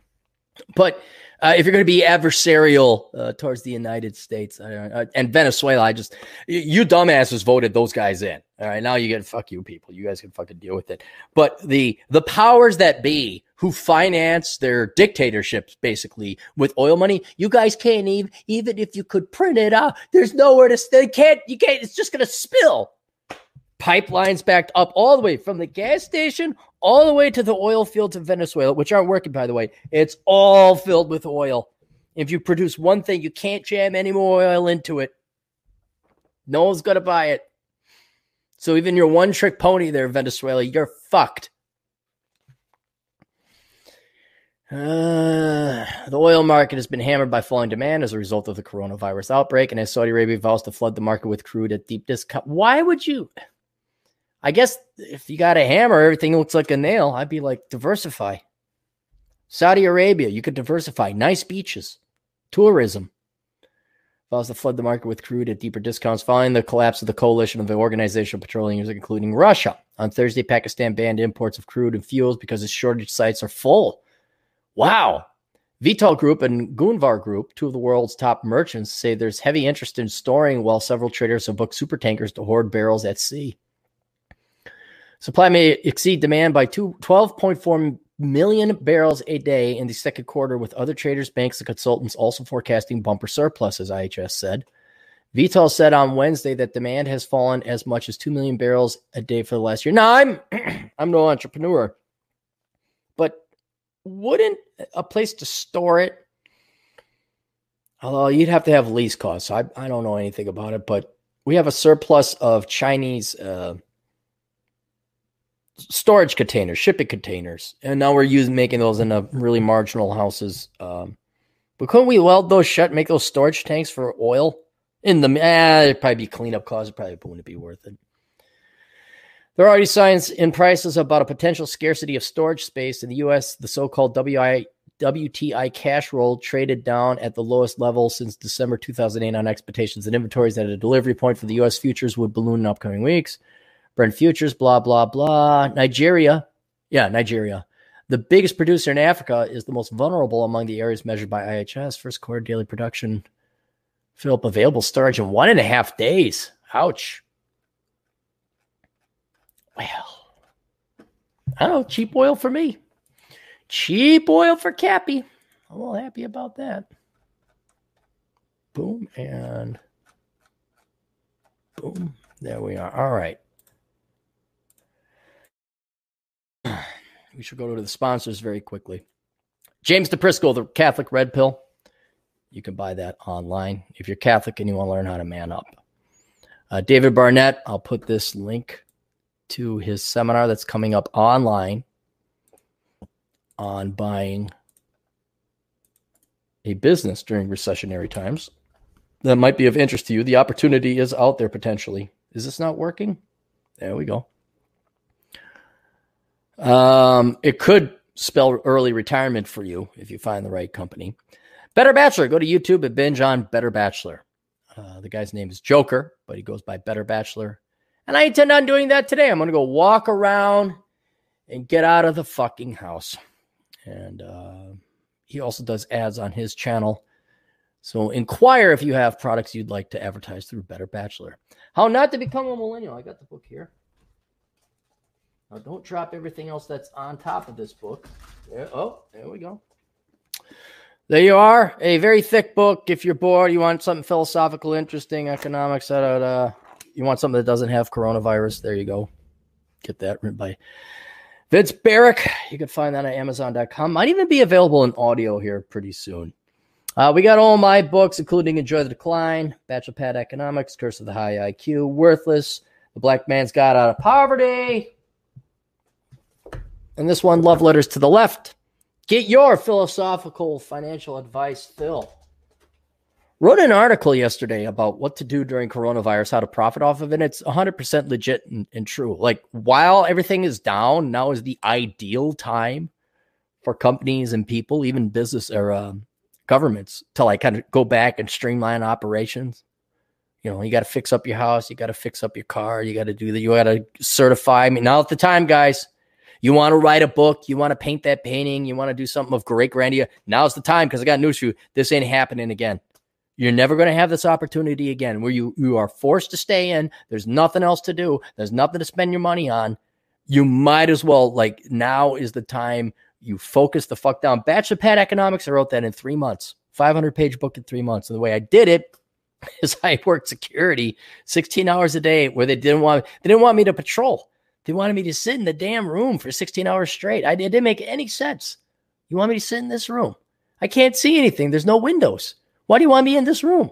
but uh, if you're going to be adversarial uh, towards the United States uh, and Venezuela, I just, you dumbasses voted those guys in. All right. Now you get, fuck you people. You guys can fucking deal with it. But the, the powers that be who finance their dictatorships basically with oil money, you guys can't even, even if you could print it out, there's nowhere to, they can't, you can't, it's just going to spill pipelines backed up all the way from the gas station all the way to the oil fields in Venezuela, which aren't working, by the way. It's all filled with oil. If you produce one thing, you can't jam any more oil into it. No one's going to buy it. So even your one trick pony there, Venezuela, you're fucked. Uh, the oil market has been hammered by falling demand as a result of the coronavirus outbreak, and as Saudi Arabia vows to flood the market with crude at deep discount. Why would you? I guess if you got a hammer, everything looks like a nail. I'd be like, diversify. Saudi Arabia, you could diversify. Nice beaches, tourism. Vows to flood the market with crude at deeper discounts following the collapse of the coalition of the organization of petroleum users, including Russia. On Thursday, Pakistan banned imports of crude and fuels because its shortage sites are full. Wow. Vitol Group and Gunvor Group, two of the world's top merchants, say there's heavy interest in storing, while several traders have booked super tankers to hoard barrels at sea. Supply may exceed demand by 12.4 million barrels a day in the second quarter, with other traders, banks, and consultants also forecasting bumper surpluses, IHS said. Vitol said on Wednesday that demand has fallen as much as 2 million barrels a day for the last year. Now, I'm I'm no entrepreneur, but wouldn't a place to store it Although you'd have to have lease costs. I, I don't know anything about it, but we have a surplus of Chinese uh, storage containers, shipping containers, and now we're using making those in a really marginal houses. Um, but couldn't we weld those shut, make those storage tanks for oil in the? Eh, it'd probably be cleanup costs. It probably wouldn't be worth it. There are already signs in prices about a potential scarcity of storage space in the U.S. The so-called WI, WTI cash roll traded down at the lowest level since December 2008 on expectations that inventories at a delivery point for the U.S. futures would balloon in upcoming weeks. Brent futures, blah, blah, blah. Nigeria. Yeah, Nigeria. The biggest producer in Africa is the most vulnerable among the areas measured by IHS. First quarter daily production fill up available storage in one and a half days. Ouch. Well, I don't know. Cheap oil for me. Cheap oil for Cappy. I'm all happy about that. Boom and boom. There we are. All right. We should go to the sponsors very quickly. James DePrisco, the Catholic Red Pill. You can buy that online if you're Catholic and you want to learn how to man up. Uh, David Barnett, I'll put this link to his seminar that's coming up online on buying a business during recessionary times that might be of interest to you. The opportunity is out there potentially. Is this not working? There we go. Um, it could spell early retirement for you if you find the right company. Better Bachelor. Go to YouTube and binge on Better Bachelor. Uh, the guy's name is Joker, but he goes by Better Bachelor. And I intend on doing that today. I'm going to go walk around and get out of the fucking house. And uh, he also does ads on his channel. So inquire if you have products you'd like to advertise through Better Bachelor. How not to become a millennial. I got the book here. Now, don't drop everything else that's on top of this book. There, oh, there we go. There you are. A very thick book. If you're bored, you want something philosophical, interesting, economics, da, da, da. you want something that doesn't have coronavirus, there you go. Get that written by Vince Barrick. You can find that on Amazon.com. Might even be available in audio here pretty soon. Uh, we got all my books, including Enjoy the Decline, Bachelor Pad Economics, Curse of the High IQ, Worthless, The Black Man's Guide Out of Poverty, and this one, Love Letters to the Left. Get your philosophical financial advice, Phil. Wrote an article yesterday about what to do during coronavirus, how to profit off of it. It's 100% legit and, and true. Like, while everything is down, now is the ideal time for companies and people, even business or uh, governments, to like kind of go back and streamline operations. You know, you got to fix up your house, you got to fix up your car, you got to do that, you got to certify. I mean, now at the time, guys, you want to write a book, you want to paint that painting, you want to do something of great grandeur. Now's the time because I got news for you. This ain't happening again. You're never going to have this opportunity again where you, you are forced to stay in. There's nothing else to do. There's nothing to spend your money on. You might as well, like, now is the time you focus the fuck down. Bachelor Pad Economics, I wrote that in three months, 500 page book in three months. And the way I did it is I worked security 16 hours a day where they didn't want, they didn't want me to patrol. They wanted me to sit in the damn room for 16 hours straight. I, it didn't make any sense. You want me to sit in this room? I can't see anything. There's no windows. Why do you want me in this room?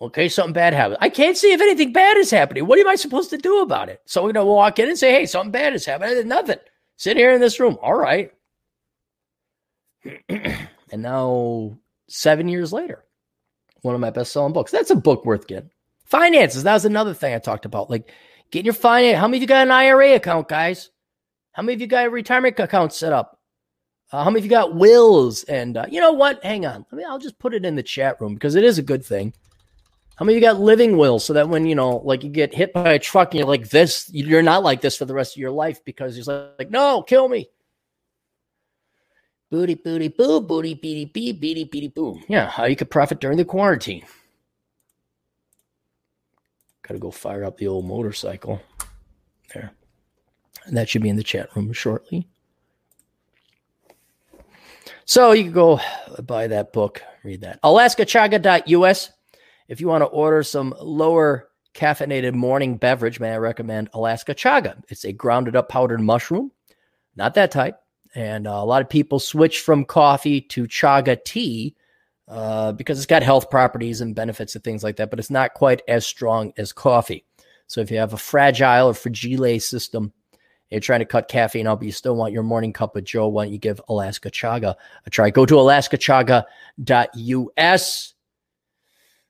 Okay, something bad happened. I can't see if anything bad is happening. What am I supposed to do about it? So we're gonna walk in and say, "Hey, something bad is happening." There's nothing. Sit here in this room. All right. and now, seven years later, one of my best-selling books. That's a book worth getting. Finances. That was another thing I talked about. Like Get your finance. How many of you got an IRA account, guys? How many of you got a retirement account set up? Uh, how many of you got wills? And uh, you know what? Hang on. I mean, I'll just put it in the chat room because it is a good thing. How many of you got living wills so that when you know, like, you get hit by a truck and you're like this, you're not like this for the rest of your life because you're like, no, kill me. Booty, booty, boo, booty, beady, bee, beady, beady, boom. Yeah, how you could profit during the quarantine. Got to go fire up the old motorcycle. There. And that should be in the chat room shortly. So you can go buy that book, read that. AlaskaChaga.us. If you want to order some lower caffeinated morning beverage, may I recommend Alaska Chaga? It's a grounded up powdered mushroom, not that type. And uh, a lot of people switch from coffee to chaga tea uh, because it's got health properties and benefits and things like that, but it's not quite as strong as coffee. So if you have a fragile or fragile system, you're trying to cut caffeine out, but you still want your morning cup of Joe, why don't you give Alaska Chaga a try? Go to alaskachaga.us.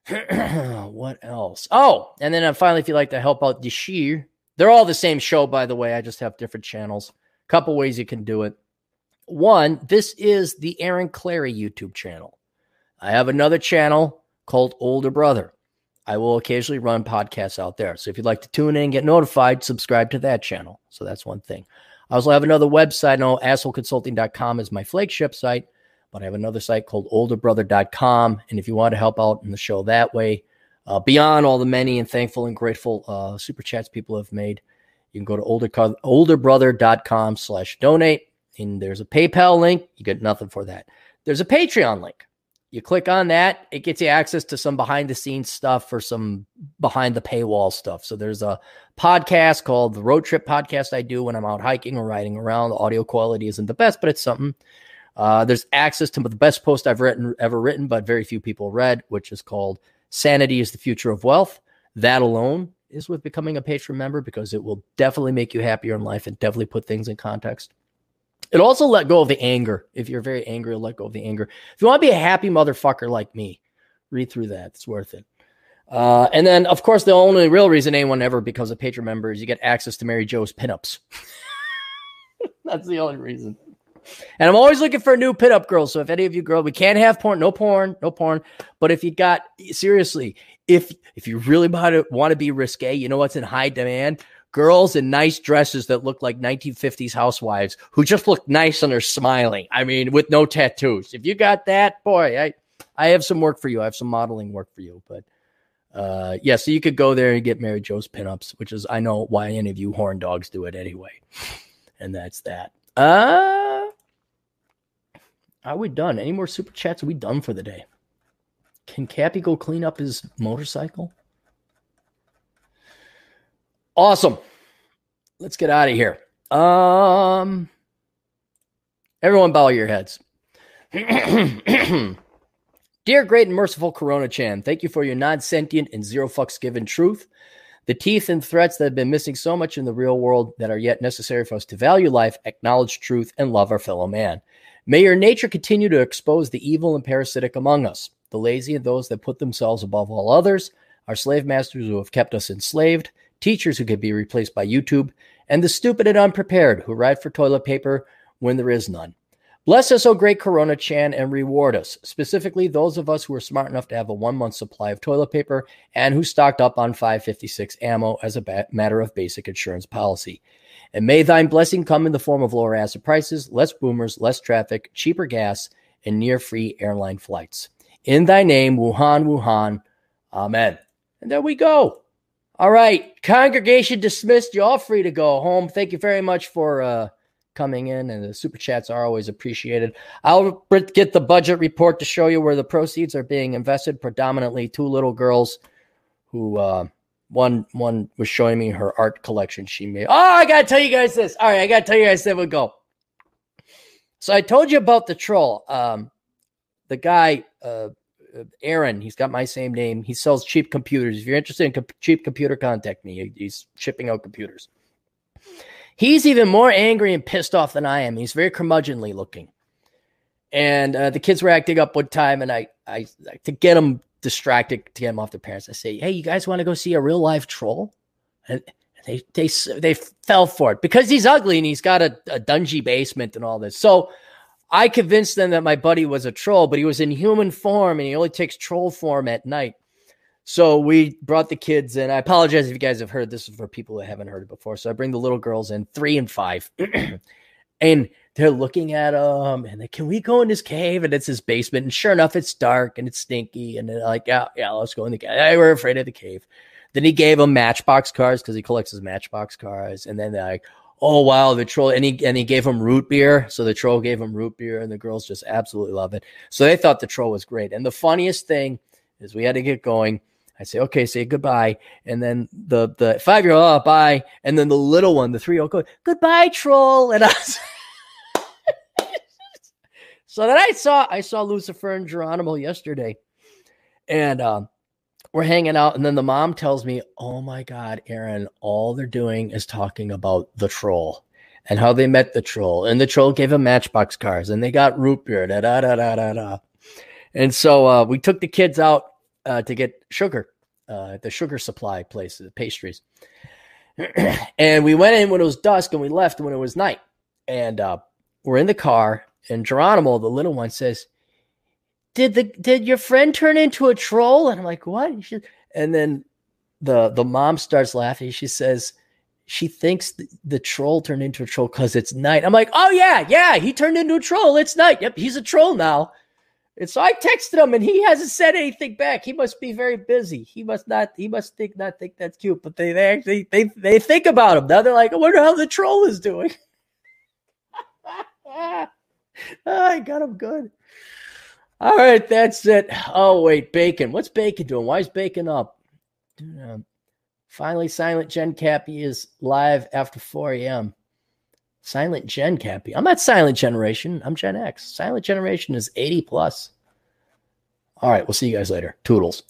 what else? Oh, and then uh, finally, if you'd like to help out Deshir, they're all the same show, by the way. I just have different channels. Couple ways you can do it. One, this is the Aaron Clarey YouTube channel. I have another channel called Older Brother. I will occasionally run podcasts out there. So if you'd like to tune in and get notified, subscribe to that channel. So that's one thing. I also have another website. No, assholeconsulting.com is my flagship site, but I have another site called olderbrother.com. And if you want to help out in the show that way, uh, beyond all the many and thankful and grateful uh, super chats people have made, you can go to older, olderbrother.com slash donate. And there's a PayPal link. You get nothing for that. There's a Patreon link. You click on that, it gets you access to some behind the scenes stuff or some behind the paywall stuff. So there's a podcast called the Road Trip Podcast I do when I'm out hiking or riding around. The audio quality isn't the best, but it's something. Uh, there's access to the best post I've written ever written, but very few people read, which is called "Sanity is the Future of Wealth." That alone is with becoming a patron member because it will definitely make you happier in life and definitely put things in context. It also let go of the anger. If you're very angry, let go of the anger. If you want to be a happy motherfucker like me, read through that. It's worth it. Uh, and then, of course, the only real reason anyone ever becomes a patron member is you get access to Mary Joe's pinups. That's the only reason. And I'm always looking for a new pinup girl. So if any of you girls, we can't have porn, no porn, no porn. But if you got seriously, if if you really want to want to be risque, you know what's in high demand? Girls in nice dresses that look like 1950s housewives who just look nice and are smiling. I mean, with no tattoos. If you got that, boy, I I have some work for you. I have some modeling work for you. But uh, yeah, so you could go there and get Mary Joe's pinups, which is I know why any of you horn dogs do it anyway. And that's that. Uh are we done? Any more super chats? Are we done for the day? Can Cappy go clean up his motorcycle? Awesome. Let's get out of here. Um, everyone, bow your heads. Dear great and merciful Corona Chan, thank you for your non sentient and zero fucks given truth. The teeth and threats that have been missing so much in the real world that are yet necessary for us to value life, acknowledge truth, and love our fellow man. May your nature continue to expose the evil and parasitic among us, the lazy and those that put themselves above all others, our slave masters who have kept us enslaved, teachers who could be replaced by YouTube, and the stupid and unprepared who ride for toilet paper when there is none. Bless us, O great Corona Chan, and reward us, specifically those of us who are smart enough to have a one month supply of toilet paper and who stocked up on 556 ammo as a ba- matter of basic insurance policy. And may thine blessing come in the form of lower asset prices, less boomers, less traffic, cheaper gas, and near free airline flights. In thy name, Wuhan, Wuhan. Amen. And there we go. All right, congregation dismissed. You're all free to go home. Thank you very much for uh, coming in, and the super chats are always appreciated. I'll get the budget report to show you where the proceeds are being invested. Predominantly, two little girls who uh, one one was showing me her art collection she made. Oh, I gotta tell you guys this. All right, I gotta tell you guys this. We go. So I told you about the troll. Um, the guy uh, Aaron. He's got my same name. He sells cheap computers. If you're interested in co- cheap computer, contact me. He's shipping out computers. He's even more angry and pissed off than I am. He's very curmudgeonly looking. And uh, the kids were acting up one time, and I, I, to get them distracted, to get them off their parents, I say, "Hey, you guys want to go see a real live troll?" And they, they, they fell for it because he's ugly and he's got a, a dungy basement and all this. So I convinced them that my buddy was a troll, but he was in human form and he only takes troll form at night. So we brought the kids in. I apologize if you guys have heard this is for people that haven't heard it before. So I bring the little girls in, three and five, and they're looking at him and they, can we go in this cave? And it's his basement. And sure enough, it's dark and it's stinky. And they're like, yeah, yeah, let's go in the cave. They were afraid of the cave. Then he gave them matchbox cars because he collects his matchbox cars. And then they're like, oh wow, the troll and he and he gave him root beer. So the troll gave him root beer, and the girls just absolutely love it. So they thought the troll was great. And the funniest thing is we had to get going. I say, okay, say goodbye. And then the the five year old, oh, bye. And then the little one, the three year old, go, goodbye, troll. And I was so then I saw I saw Lucifer and Geronimo yesterday. And um we're hanging out, and then the mom tells me, "Oh my God, Aaron! All they're doing is talking about the troll and how they met the troll, and the troll gave them Matchbox cars, and they got root beer, da da da da da da." And so uh, we took the kids out uh, to get sugar uh, at the sugar supply place, the pastries, and we went in when it was dusk, and we left when it was night. And uh, we're in the car, and Geronimo, the little one, says did the did your friend turn into a troll? And I'm like, what? And, then the the mom starts laughing. She says, she thinks the, the troll turned into a troll because it's night. I'm like, oh yeah, yeah, he turned into a troll. It's night. Yep, he's a troll now. And so I texted him, and he hasn't said anything back. He must be very busy. He must not. He must think not think that's cute. But they, they actually they they think about him now. They're like, I wonder how the troll is doing. I got him good. All right, that's it. Oh wait, Bacon. What's Bacon doing? Why is Bacon up? Finally, Silent Gen Cappy is live after 4 a.m. Silent Gen Cappy. I'm not Silent Generation. I'm Gen X. Silent Generation is 80 plus. All right, we'll see you guys later. Toodles.